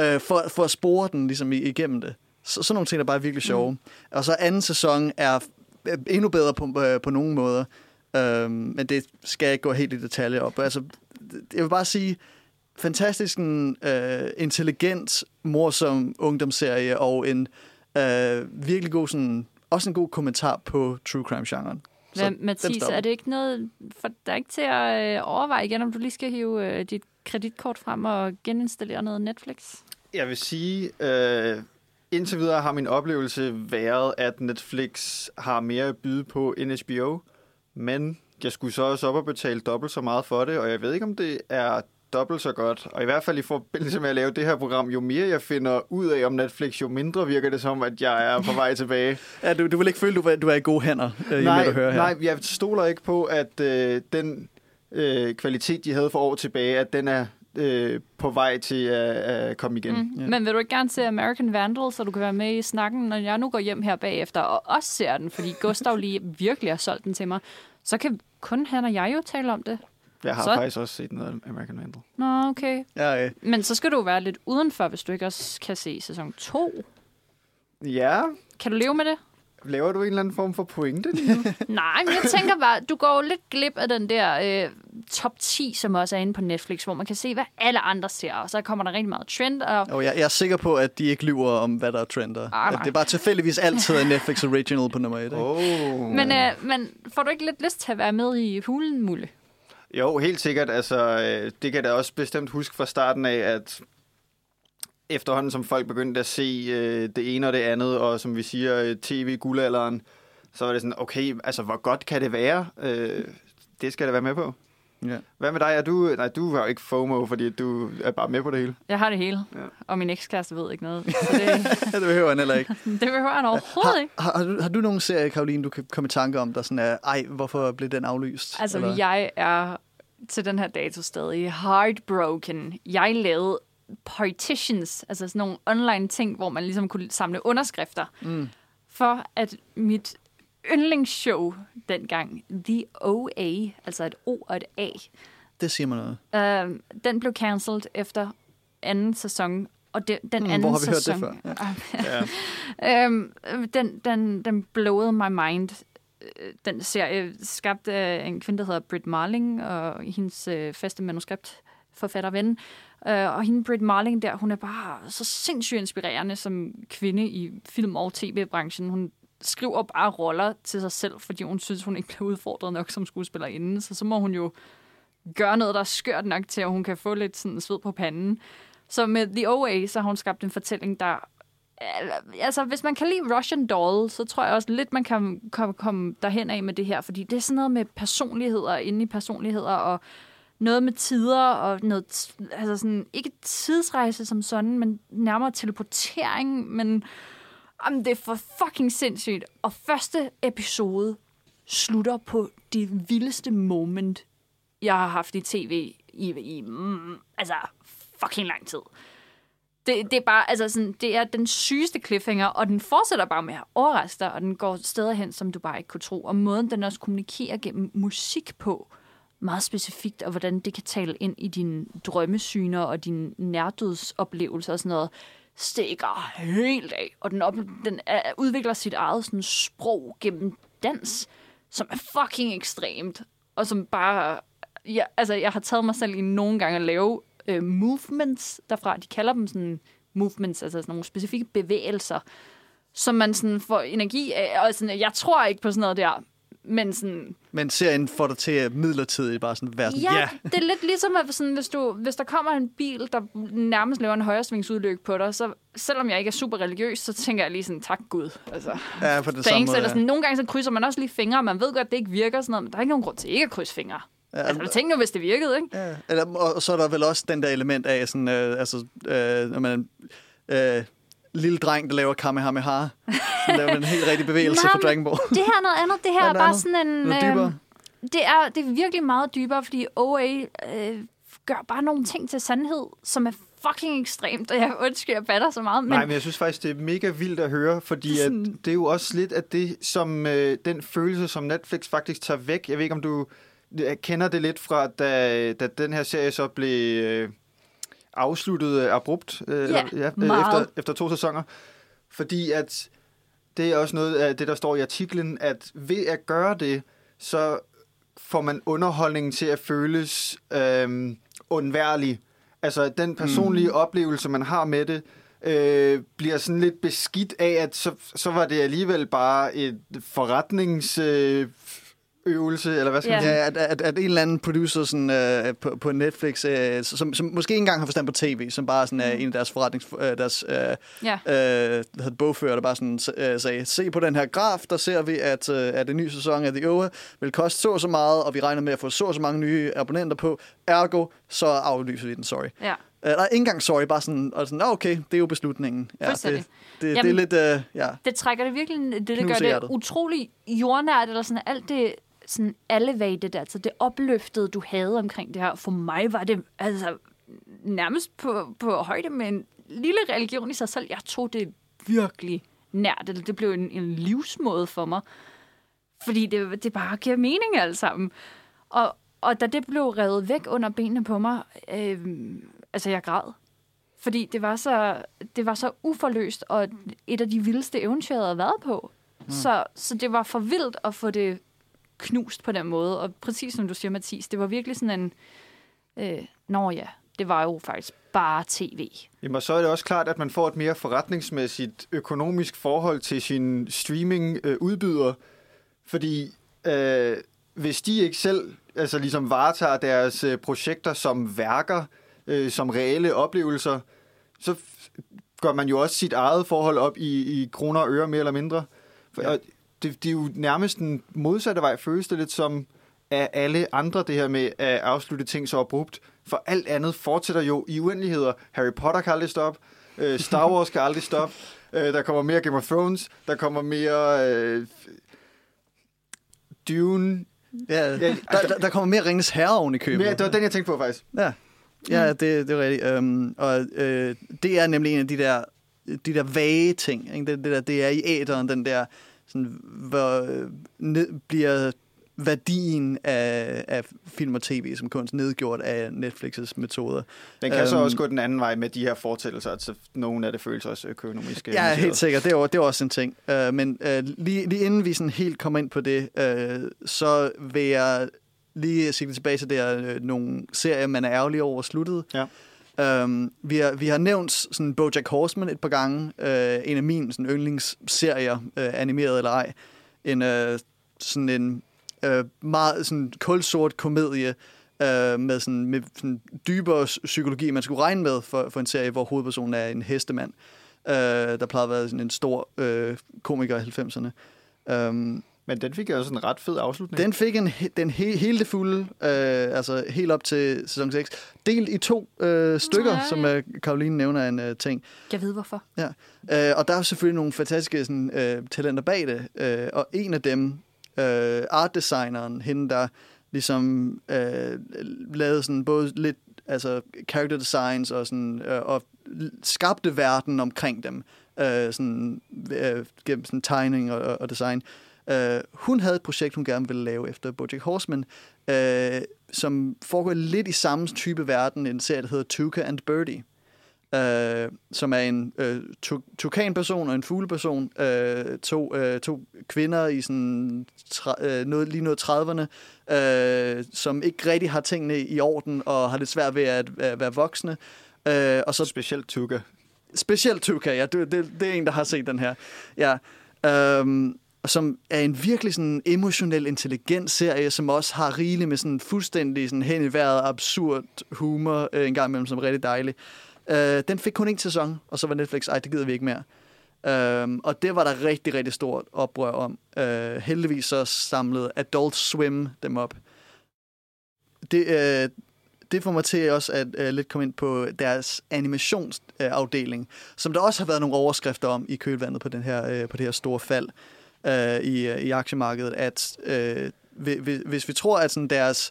øh, for, for at spore den ligesom igennem det. Så, sådan nogle ting er bare virkelig sjove. Mm. Og så anden sæson er endnu bedre på, øh, på nogle måder. Øh, men det skal jeg ikke gå helt i detaljer op. Altså, jeg vil bare sige, fantastisk en øh, intelligent, morsom ungdomsserie, og en øh, virkelig god, sådan, også en god kommentar på true crime-genren. Men Mathis, er det ikke noget for dig ikke til at øh, overveje igen, om du lige skal hive øh, dit kreditkort frem og geninstallere noget Netflix? Jeg vil sige, øh, indtil videre har min oplevelse været, at Netflix har mere at byde på end HBO, men jeg skulle så også op og betale dobbelt så meget for det, og jeg ved ikke, om det er dobbelt så godt. Og i hvert fald i forbindelse med at lave det her program, jo mere jeg finder ud af om Netflix, jo mindre virker det som, at jeg er på vej tilbage. ja, du, du vil ikke føle, du, du er i gode hænder, øh, nej, med at høre her. Nej, jeg stoler ikke på, at øh, den øh, kvalitet, de havde for år tilbage, at den er øh, på vej til at, at komme igen. Mm. Ja. Men vil du ikke gerne se American Vandal, så du kan være med i snakken, når jeg nu går hjem her bagefter og også ser den, fordi Gustav lige virkelig har solgt den til mig, så kan kun han og jeg jo tale om det. Jeg har så... faktisk også set noget American Vandal. Nå, okay. Ja, ja. Men så skal du være lidt udenfor, hvis du ikke også kan se sæson 2. Ja. Kan du leve med det? Laver du en eller anden form for pointe lige nu? Nej, men jeg tænker bare, du går lidt glip af den der øh, top 10, som også er inde på Netflix, hvor man kan se, hvad alle andre ser, og så kommer der rigtig meget trend. Og... Oh, jeg, jeg er sikker på, at de ikke lyver om, hvad der er trender. Ah, det er bare tilfældigvis altid en Netflix Original på nummer 1. Ikke? Oh. Men, øh, men får du ikke lidt lyst til at være med i hulen, Mulle? Jo, helt sikkert. Altså, øh, det kan jeg da også bestemt huske fra starten af, at efterhånden som folk begyndte at se øh, det ene og det andet, og som vi siger, øh, tv-guldalderen, så var det sådan, okay, altså hvor godt kan det være? Øh, det skal jeg da være med på. Ja. Hvad med dig? Er du, nej, du har jo ikke FOMO, fordi du er bare med på det hele. Jeg har det hele, ja. og min ekskæreste ved ikke noget. Så det, det behøver han heller ikke. det behøver han overhovedet har, ikke. Har, har, du, har du nogen serie, Karoline, du kan komme i tanke om, der sådan er, ej, hvorfor blev den aflyst? Altså, eller? jeg er til den her dato stadig heartbroken. Jeg lavede partitions, altså sådan nogle online ting, hvor man ligesom kunne samle underskrifter, mm. for at mit yndlingsshow dengang, The OA, altså et O og et A. Det siger man noget. Øh, den blev cancelled efter anden sæson, og de, den mm, anden hvor har vi sæson, hørt det før? Ja. øhm, den, den, den blowede my mind. Øh, den serie skabt af en kvinde, der hedder Britt Marling, og hendes øh, faste manuskript forfatterven. Øh, og hende, Britt Marling der, hun er bare så sindssygt inspirerende som kvinde i film- og tv-branchen. Hun skriver bare roller til sig selv, fordi hun synes, hun ikke bliver udfordret nok som skuespillerinde. Så så må hun jo gøre noget, der er skørt nok til, at hun kan få lidt sådan sved på panden. Så med The OA, så har hun skabt en fortælling, der... Altså, hvis man kan lide Russian Doll, så tror jeg også lidt, man kan komme, komme derhen af med det her, fordi det er sådan noget med personligheder inde i personligheder, og noget med tider, og noget, altså sådan, ikke tidsrejse som sådan, men nærmere teleportering, men Jamen, det er for fucking sindssygt. Og første episode slutter på det vildeste moment, jeg har haft i tv i, i mm, altså fucking lang tid. Det, det er bare, altså sådan, det er den sygeste cliffhanger, og den fortsætter bare med at overraske dig, og den går steder hen, som du bare ikke kunne tro. Og måden, den også kommunikerer gennem musik på, meget specifikt, og hvordan det kan tale ind i dine drømmesyner og dine nærdødsoplevelser og sådan noget, stikker helt af, og den, op, den er, udvikler sit eget sådan, sprog gennem dans, som er fucking ekstremt, og som bare... Ja, altså, jeg har taget mig selv i nogle gange at lave øh, movements derfra. De kalder dem sådan movements, altså sådan nogle specifikke bevægelser, som man sådan får energi af. Og sådan, jeg tror ikke på sådan noget der, men sådan, Men serien får dig til at midlertidigt bare sådan være sådan, Ja, ja. det er lidt ligesom, at sådan, hvis, du, hvis der kommer en bil, der nærmest laver en højresvingsudløb på dig, så selvom jeg ikke er super religiøs, så tænker jeg lige sådan, tak Gud. Altså, ja, på det samme måde. eller ja. sådan, nogle gange så krydser man også lige fingre, og man ved godt, at det ikke virker sådan noget, men der er ikke nogen grund til ikke at krydse fingre. Ja, Altså, tænk nu, hvis det virkede, ikke? Ja, eller, og, og så er der vel også den der element af, sådan, øh, altså, øh, når man øh, lille dreng, der laver Kamehameha, laver en helt rigtig bevægelse Nej, for men Dragon Ball. Det her er noget andet. Det her er er bare andet? sådan en... Noget dybere? det, er, det er virkelig meget dybere, fordi OA øh, gør bare nogle ting til sandhed, som er fucking ekstremt, og jeg undskyld, jeg batter så meget, men Nej, men jeg synes faktisk, det er mega vildt at høre, fordi Det er sådan- at det er jo også lidt af det, som øh, den følelse, som Netflix faktisk tager væk. Jeg ved ikke, om du øh, kender det lidt fra, da, da den her serie så blev øh, afsluttet øh, abrupt øh, Ja, eller, meget. efter, efter to sæsoner. Fordi at det er også noget af det, der står i artiklen, at ved at gøre det, så får man underholdningen til at føles øh, undværlig. Altså den personlige mm. oplevelse, man har med det, øh, bliver sådan lidt beskidt af, at så, så var det alligevel bare et forretnings... Øh, øvelse, eller hvad skal man Ja. sige? At, at, at en eller anden producer sådan, øh, på, på Netflix, øh, som, som måske ikke engang har forstand på tv, som bare sådan, er en af deres forretnings... Øh, deres, øh, ja. øh, bogfører, der bare sådan, øh, sagde, se på den her graf, der ser vi, at, øh, at den nye sæson af The Over vil koste så og så meget, og vi regner med at få så og så mange nye abonnenter på. Ergo, så aflyser vi den, sorry. ja. Øh, nej, ikke engang sorry, bare sådan, og sådan, "Nå, okay, det er jo beslutningen. Ja, det, det, det er Jamen- lidt, øh, ja. det trækker det virkelig, det, det gør det utrolig jordnært, eller sådan alt det sådan elevated, altså det opløftede, du havde omkring det her. For mig var det altså nærmest på, på højde med en lille religion i sig selv. Jeg tog det virkelig nært, eller det blev en, en livsmåde for mig. Fordi det, det bare giver mening alt sammen. Og, og da det blev revet væk under benene på mig, øh, altså jeg græd. Fordi det var, så, det var så uforløst, og et af de vildeste eventyr, jeg havde været på. Mm. Så, så det var for vildt at få det knust på den måde. Og præcis som du siger, Mathis, det var virkelig sådan en... Øh, Nå ja, det var jo faktisk bare tv. Jamen, og så er det også klart, at man får et mere forretningsmæssigt økonomisk forhold til sin streaming-udbyder, fordi øh, hvis de ikke selv altså ligesom varetager deres øh, projekter som værker, øh, som reelle oplevelser, så f- gør man jo også sit eget forhold op i, i kroner og øre mere eller mindre. For, Ja. ja. Det, det er jo nærmest den modsatte vej, føles det lidt som af alle andre, det her med at afslutte ting så abrupt. For alt andet fortsætter jo i uendeligheder. Harry Potter kan aldrig stoppe. Øh, Star Wars kan aldrig stoppe. Øh, der kommer mere Game of Thrones. Der kommer mere øh, Dune. ja Ja, der, der, der kommer mere Ringens Herre oven i købet. Mere, det var den, jeg tænkte på faktisk. Ja, ja det, det er rigtigt. Um, og øh, det er nemlig en af de der, de der vage ting. Ikke? Det, det, der, det er i æderen, den der, sådan, hvor øh, ned, bliver værdien af, af film og tv som kunst nedgjort af Netflix's metoder. Den kan så Øhm, også gå den anden vej med de her fortællelser, at så nogle af det føles også økonomisk. Ja, motiveret. helt sikkert. Det er, det er også en ting. Uh, men uh, lige, lige inden vi sådan helt kommer ind på det, uh, så vil jeg lige sige tilbage til det her, øh, nogle serier, man er ærgerlig over sluttet. Ja. Um, vi, har, vi har nævnt sådan Bojack Horseman et par gange. Uh, en af mine sådan, yndlingsserier, uh, animeret eller ej. En, uh, sådan en uh, meget sådan kulsort komedie uh, med, sådan, med sådan dybere psykologi, man skulle regne med for, for en serie, hvor hovedpersonen er en hestemand. Uh, der plejede at være sådan en stor uh, komiker i 90'erne. Um, øhm, men den fik jo også en ret fed afslutning. den fik en, den he, hele det fulde, øh, altså helt op til sæson 6, delt i to øh, stykker, ja. som øh, Karoline nævner er en øh, ting. Jeg ved hvorfor. Ja. Øh, og der er selvfølgelig nogle fantastiske sådan, øh, talenter bag det, øh, og en af dem, øh, artdesigneren, hende der ligesom øh, lavede sådan både lidt altså character designs og sådan øh, og skabte verden omkring dem øh, sådan øh, gennem sådan tegning og, og- og design. Øh, hun havde et projekt, hun gerne ville lave efter BoJack Horseman, øh, som foregår lidt i samme type verden, en serie, der hedder Tuca and Birdie øh, som er en øh, tu- tukan-person og en fugleperson. Øh, to, øh, to kvinder i sådan tre- øh, noget, lige noget 30'erne, øh, som ikke rigtig har tingene i orden og har det svært ved at, at være voksne. Øh, og så Specielt Tuka. Specielt 2K, ja. Det, det, det er en, der har set den her. Ja. Øhm, og som er en virkelig sådan emotionel, intelligent serie, som også har rigeligt med sådan fuldstændig sådan hen i vejret absurd humor øh, en gang imellem, som er rigtig dejlig. Øh, den fik kun en sæson, og så var Netflix, ej, det gider vi ikke mere. Um, og det var der rigtig, rigtig stort oprør om. Øh, heldigvis så samlede Adult Swim dem op. Det, øh, det får mig til også at uh, lidt komme ind på deres animationsafdeling, uh, som der også har været nogle overskrifter om i kølvandet på, den her, uh, på det her store fald øh, i, i aktiemarkedet, at øh, hvis vi tror, at sådan deres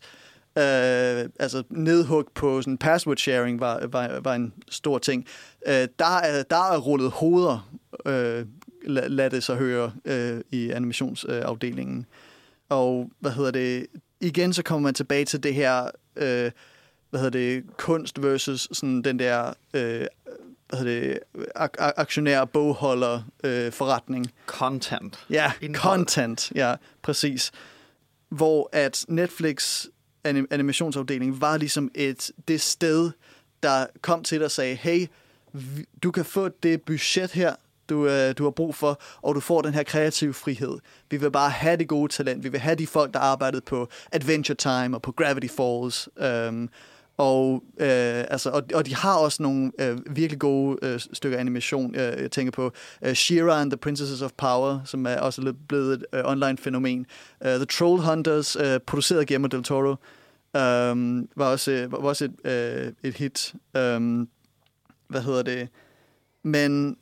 øh, altså nedhug på sådan password sharing var, var, var en stor ting. Øh, der, er, der er rullet hoveder, øh, lad, lad det så høre, øh, i animationsafdelingen. Øh, og hvad hedder det? Igen så kommer man tilbage til det her, øh, hvad hedder det, kunst versus sådan den der, øh, hvad hedder det, ak- aktionær bogholder øh, forretning. Content. Ja, Indhold. content, ja, præcis. Hvor at Netflix anim- animationsafdeling var ligesom et det sted, der kom til dig og sagde, hey, du kan få det budget her, du, øh, du har brug for, og du får den her kreative frihed. Vi vil bare have det gode talent. Vi vil have de folk, der arbejdede på Adventure Time og på Gravity Falls. Øhm, og, øh, altså, og, og de har også nogle øh, virkelig gode øh, stykker animation. Øh, jeg tænker på øh, She-Ra and the Princesses of Power, som er også blevet et øh, online fænomen. Øh, the Troll Hunters, øh, produceret af Guillermo del Toro, øh, var også, øh, var også et, øh, et hit. Øh, hvad hedder det? Men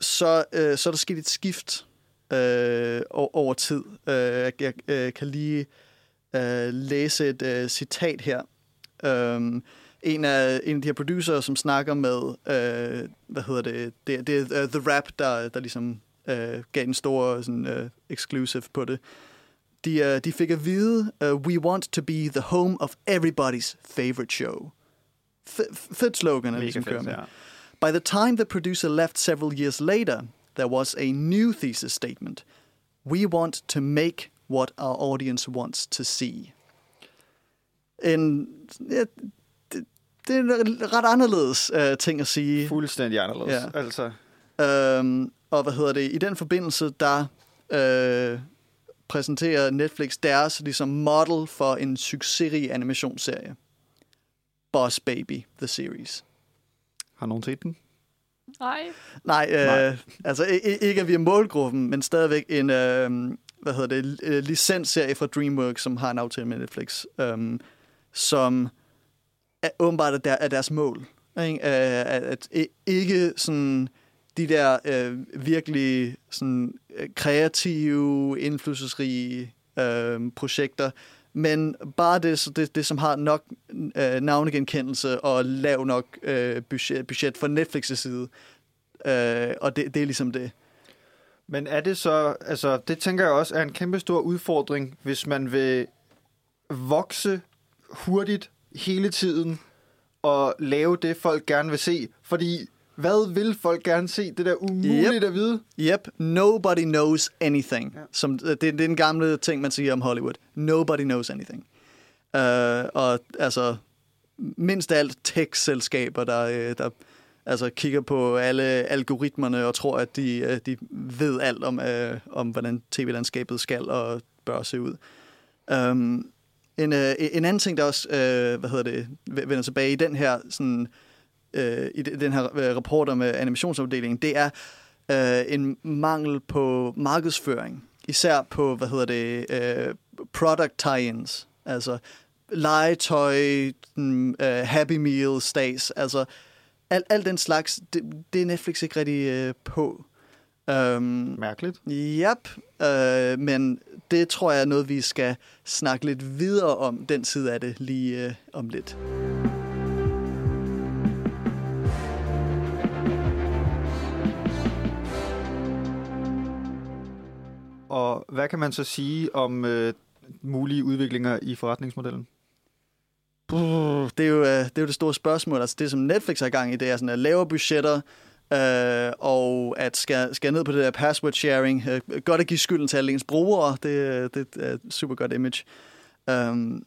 så, øh, så er der sket et skift øh, over tid. Øh, jeg jeg øh, kan lige øh, læse et øh, citat her. Um, en af, en af de her producer, som snakker med, uh, hvad hedder det, det, det er uh, The Rap, der, der ligesom uh, gav en stor sådan, uh, exclusive på det. De, uh, de fik at vide, uh, we want to be the home of everybody's favorite show. Fedt slogan, er ligesom fedt, ja. By the time the producer left several years later, there was a new thesis statement. We want to make what our audience wants to see en, ja, det, det er en ret anderledes uh, ting at sige. Fuldstændig anderledes. Ja. Altså. Øhm, og hvad hedder det? I den forbindelse, der øh, præsenterer Netflix deres ligesom model for en succesrig animationsserie. Boss Baby, The Series. Har nogen set den? Nej. Nej, øh, Nej. altså ikke at vi er målgruppen, men stadigvæk en, øh, hvad hedder det, licensserie fra DreamWorks, som har en aftale med Netflix. Øh, som er, åbenbart er, der, er deres mål. Ikke? At, at, at ikke sådan de der øh, virkelig sådan, øh, kreative, indflydelsesrige øh, projekter, men bare det, det, det som har nok øh, navnegenkendelse og lav nok øh, budget, budget fra Netflix' side. Øh, og det, det er ligesom det. Men er det så, altså det tænker jeg også er en kæmpe stor udfordring, hvis man vil vokse hurtigt hele tiden og lave det, folk gerne vil se. Fordi hvad vil folk gerne se? Det der umuligt yep. at vide. Yep. Nobody knows anything. Ja. Som, det, det er den gamle ting, man siger om Hollywood. Nobody knows anything. Uh, og altså, mindst alt tech-selskaber, der, der altså, kigger på alle algoritmerne og tror, at de, øh, de ved alt om, uh, om hvordan tv-landskabet skal og bør se ud. Um, en, øh, en anden ting, der også øh, hvad hedder det, vender tilbage i den her, sådan, øh, i den her øh, rapport om øh, animationsafdelingen, det er øh, en mangel på markedsføring. Især på, hvad hedder det, øh, product tie-ins. Altså legetøj, mm, øh, Happy Meal, stags, altså alt, alt den slags, det, det er Netflix ikke rigtig øh, på. Um, Mærkeligt. Yep, uh, men det tror jeg er noget, vi skal snakke lidt videre om, den side af det, lige uh, om lidt. Og hvad kan man så sige om uh, mulige udviklinger i forretningsmodellen? Det er, jo, det er jo det store spørgsmål. Altså det, som Netflix har gang i, det er sådan at lave budgetter, Øh, og at skal, skal ned på det der password sharing. Øh, godt at give skylden til alle ens brugere. Det, det er et super godt image. Um,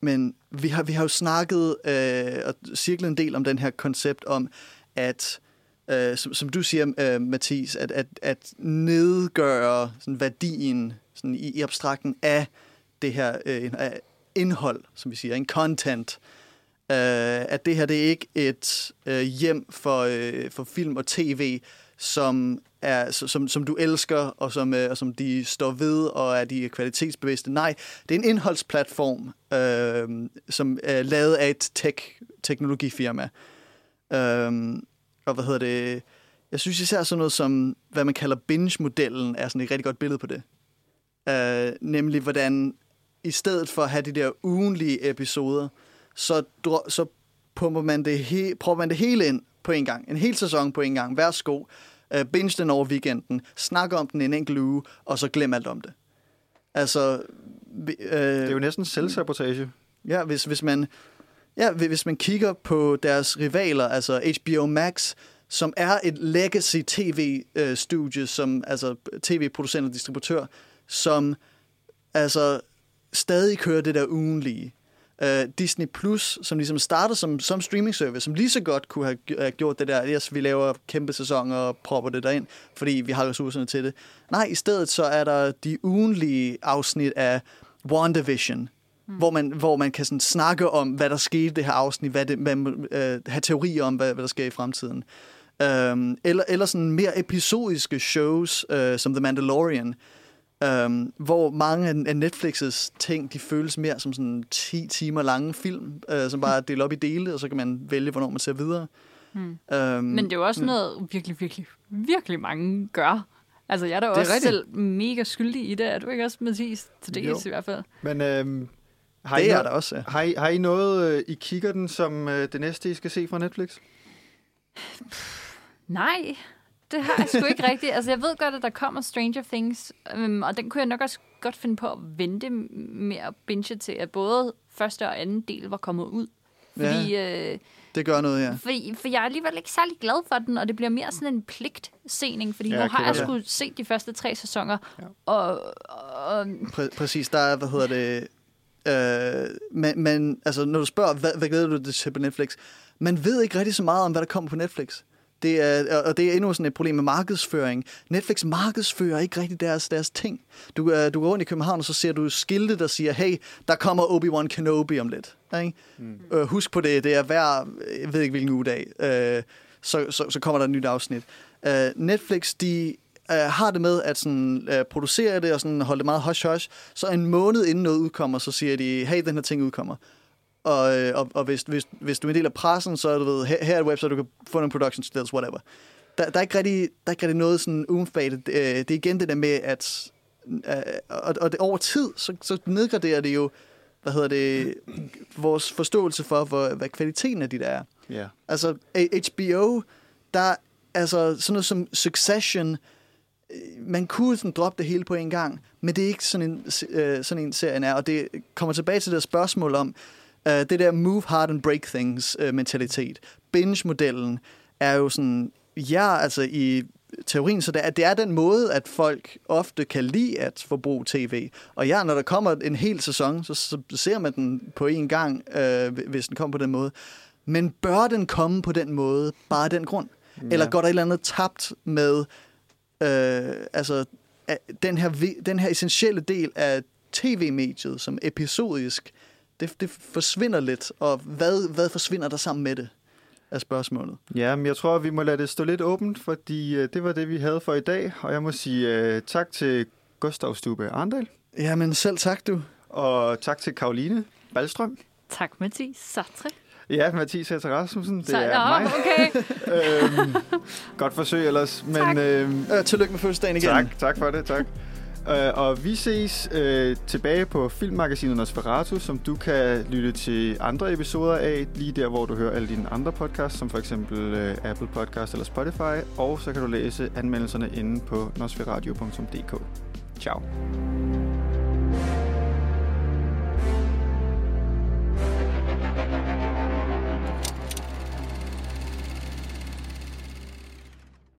men vi har, vi har jo snakket øh, og cirklet en del om den her koncept om, at øh, som, som du siger, øh, Mathis, at, at, at nedgøre sådan, værdien sådan, i, i abstrakten af det her øh, af indhold, som vi siger, en content. Øh, Øh, at det her det er ikke et øh, hjem for, øh, for film og tv, som er, som, som du elsker, og som, øh, og som de står ved, og er de kvalitetsbevidste. Nej, det er en indholdsplatform, øh, som er lavet af et tech, teknologifirma. Øh, og hvad hedder det? Jeg synes især sådan noget som, hvad man kalder binge-modellen, er sådan et rigtig godt billede på det. Øh, nemlig hvordan, i stedet for at have de der ugenlige episoder, så, så pumper man det, he, prøver man det hele ind på en gang. En hel sæson på en gang. Værsgo. Uh, binge den over weekenden. Snak om den en enkelt uge, og så glem alt om det. Altså... Uh, det er jo næsten selvsabotage. Ja, hvis, hvis man... Ja, hvis man kigger på deres rivaler, altså HBO Max, som er et legacy tv-studie, som altså tv-producent og distributør, som altså stadig kører det der ugenlige. Uh, Disney Plus, som ligesom startede som, som streaming service, som lige så godt kunne have gjort det der, yes, vi laver kæmpe sæsoner og propper det derind, fordi vi har ressourcerne til det. Nej, i stedet så er der de ugenlige afsnit af WandaVision, mm. hvor, man, hvor man kan sådan snakke om, hvad der skete i det her afsnit, hvad det, man, uh, have teorier om, hvad, hvad der sker i fremtiden. Um, eller, eller sådan mere episodiske shows, uh, som The Mandalorian, Um, hvor mange af Netflix's ting, de føles mere som sådan 10 timer lange film, uh, som bare er delt op i dele, og så kan man vælge, hvornår man ser videre. Hmm. Um, Men det er jo også noget, virkelig, virkelig, virkelig mange gør. Altså, jeg er da også rigtigt. selv mega skyldig i det. Er du ikke også, Mathias? Til det i hvert fald. Men øhm, har, det I er der også, ja. har, I, har I noget, øh, I kigger den, som øh, det næste, I skal se fra Netflix? Nej, det har jeg sgu ikke rigtigt. Altså, jeg ved godt, at der kommer Stranger Things, øhm, og den kunne jeg nok også godt finde på at vente med at binge til, at både første og anden del var kommet ud. Fordi, ja, øh, det gør noget, ja. Fordi, for jeg er alligevel ikke særlig glad for den, og det bliver mere sådan en pligtsening, fordi ja, nu har jeg sgu set de første tre sæsoner. Ja. Og, og, Præ- præcis, der er, hvad hedder det... Øh, men, men altså, når du spørger, hvad, hvad glæder du dig til på Netflix? Man ved ikke rigtig så meget om, hvad der kommer på Netflix. Det er, og det er endnu sådan et problem med markedsføring. Netflix markedsfører ikke rigtig deres, deres ting. Du, uh, du går rundt i København, og så ser du skilte, der siger, hey, der kommer Obi-Wan Kenobi om lidt. Ikke? Mm. Uh, husk på det, det er hver, jeg ved ikke hvilken ugedag, uh, så, så, så kommer der et nyt afsnit. Uh, Netflix, de uh, har det med at sådan, uh, producere det og sådan holde det meget hush-hush, så en måned inden noget udkommer, så siger de, hey, den her ting udkommer. Og, øh, og, og hvis, hvis, hvis du er en del af pressen, så er du ved, her, her er et website, du kan få nogle production stills, whatever. Der, der, er ikke rigtig, der er ikke rigtig noget sådan umfatet. Det er igen det der med, at øh, og, og det, over tid, så, så nedgraderer det jo, hvad hedder det, vores forståelse for, hvor, hvad kvaliteten af de der er. Yeah. Altså, HBO, der altså sådan noget som Succession, man kunne sådan droppe det hele på en gang, men det er ikke sådan en, øh, sådan en serien er, og det kommer tilbage til det spørgsmål om, Uh, det der move hard and break things uh, mentalitet. Binge-modellen er jo sådan, ja, altså i teorien, så det er, det er den måde, at folk ofte kan lide at forbruge tv. Og ja, når der kommer en hel sæson, så, så ser man den på en gang, uh, hvis den kommer på den måde. Men bør den komme på den måde, bare af den grund? Ja. Eller går der et eller andet tabt med uh, altså, den, her, den her essentielle del af tv-mediet, som episodisk, det, det forsvinder lidt, og hvad, hvad forsvinder der sammen med det? er spørgsmålet. Ja, men jeg tror, at vi må lade det stå lidt åbent, fordi uh, det var det, vi havde for i dag. Og jeg må sige uh, tak til Gustav Stube Arndal. Jamen selv tak, du. Og tak til Karoline Ballstrøm. Tak, Mathis Sartre. Ja, Mathis Hætter Rasmussen, det Så, er nå, mig. okay. øhm, godt forsøg ellers. Men, tak. Øhm, øh, tillykke med fødselsdagen igen. Tak, tak for det, tak. Uh, og vi ses uh, tilbage på Filmmagasinet Nosferatu, som du kan lytte til andre episoder af, lige der, hvor du hører alle dine andre podcasts, som for eksempel uh, Apple Podcast eller Spotify, og så kan du læse anmeldelserne inde på nosferadio.dk. Ciao.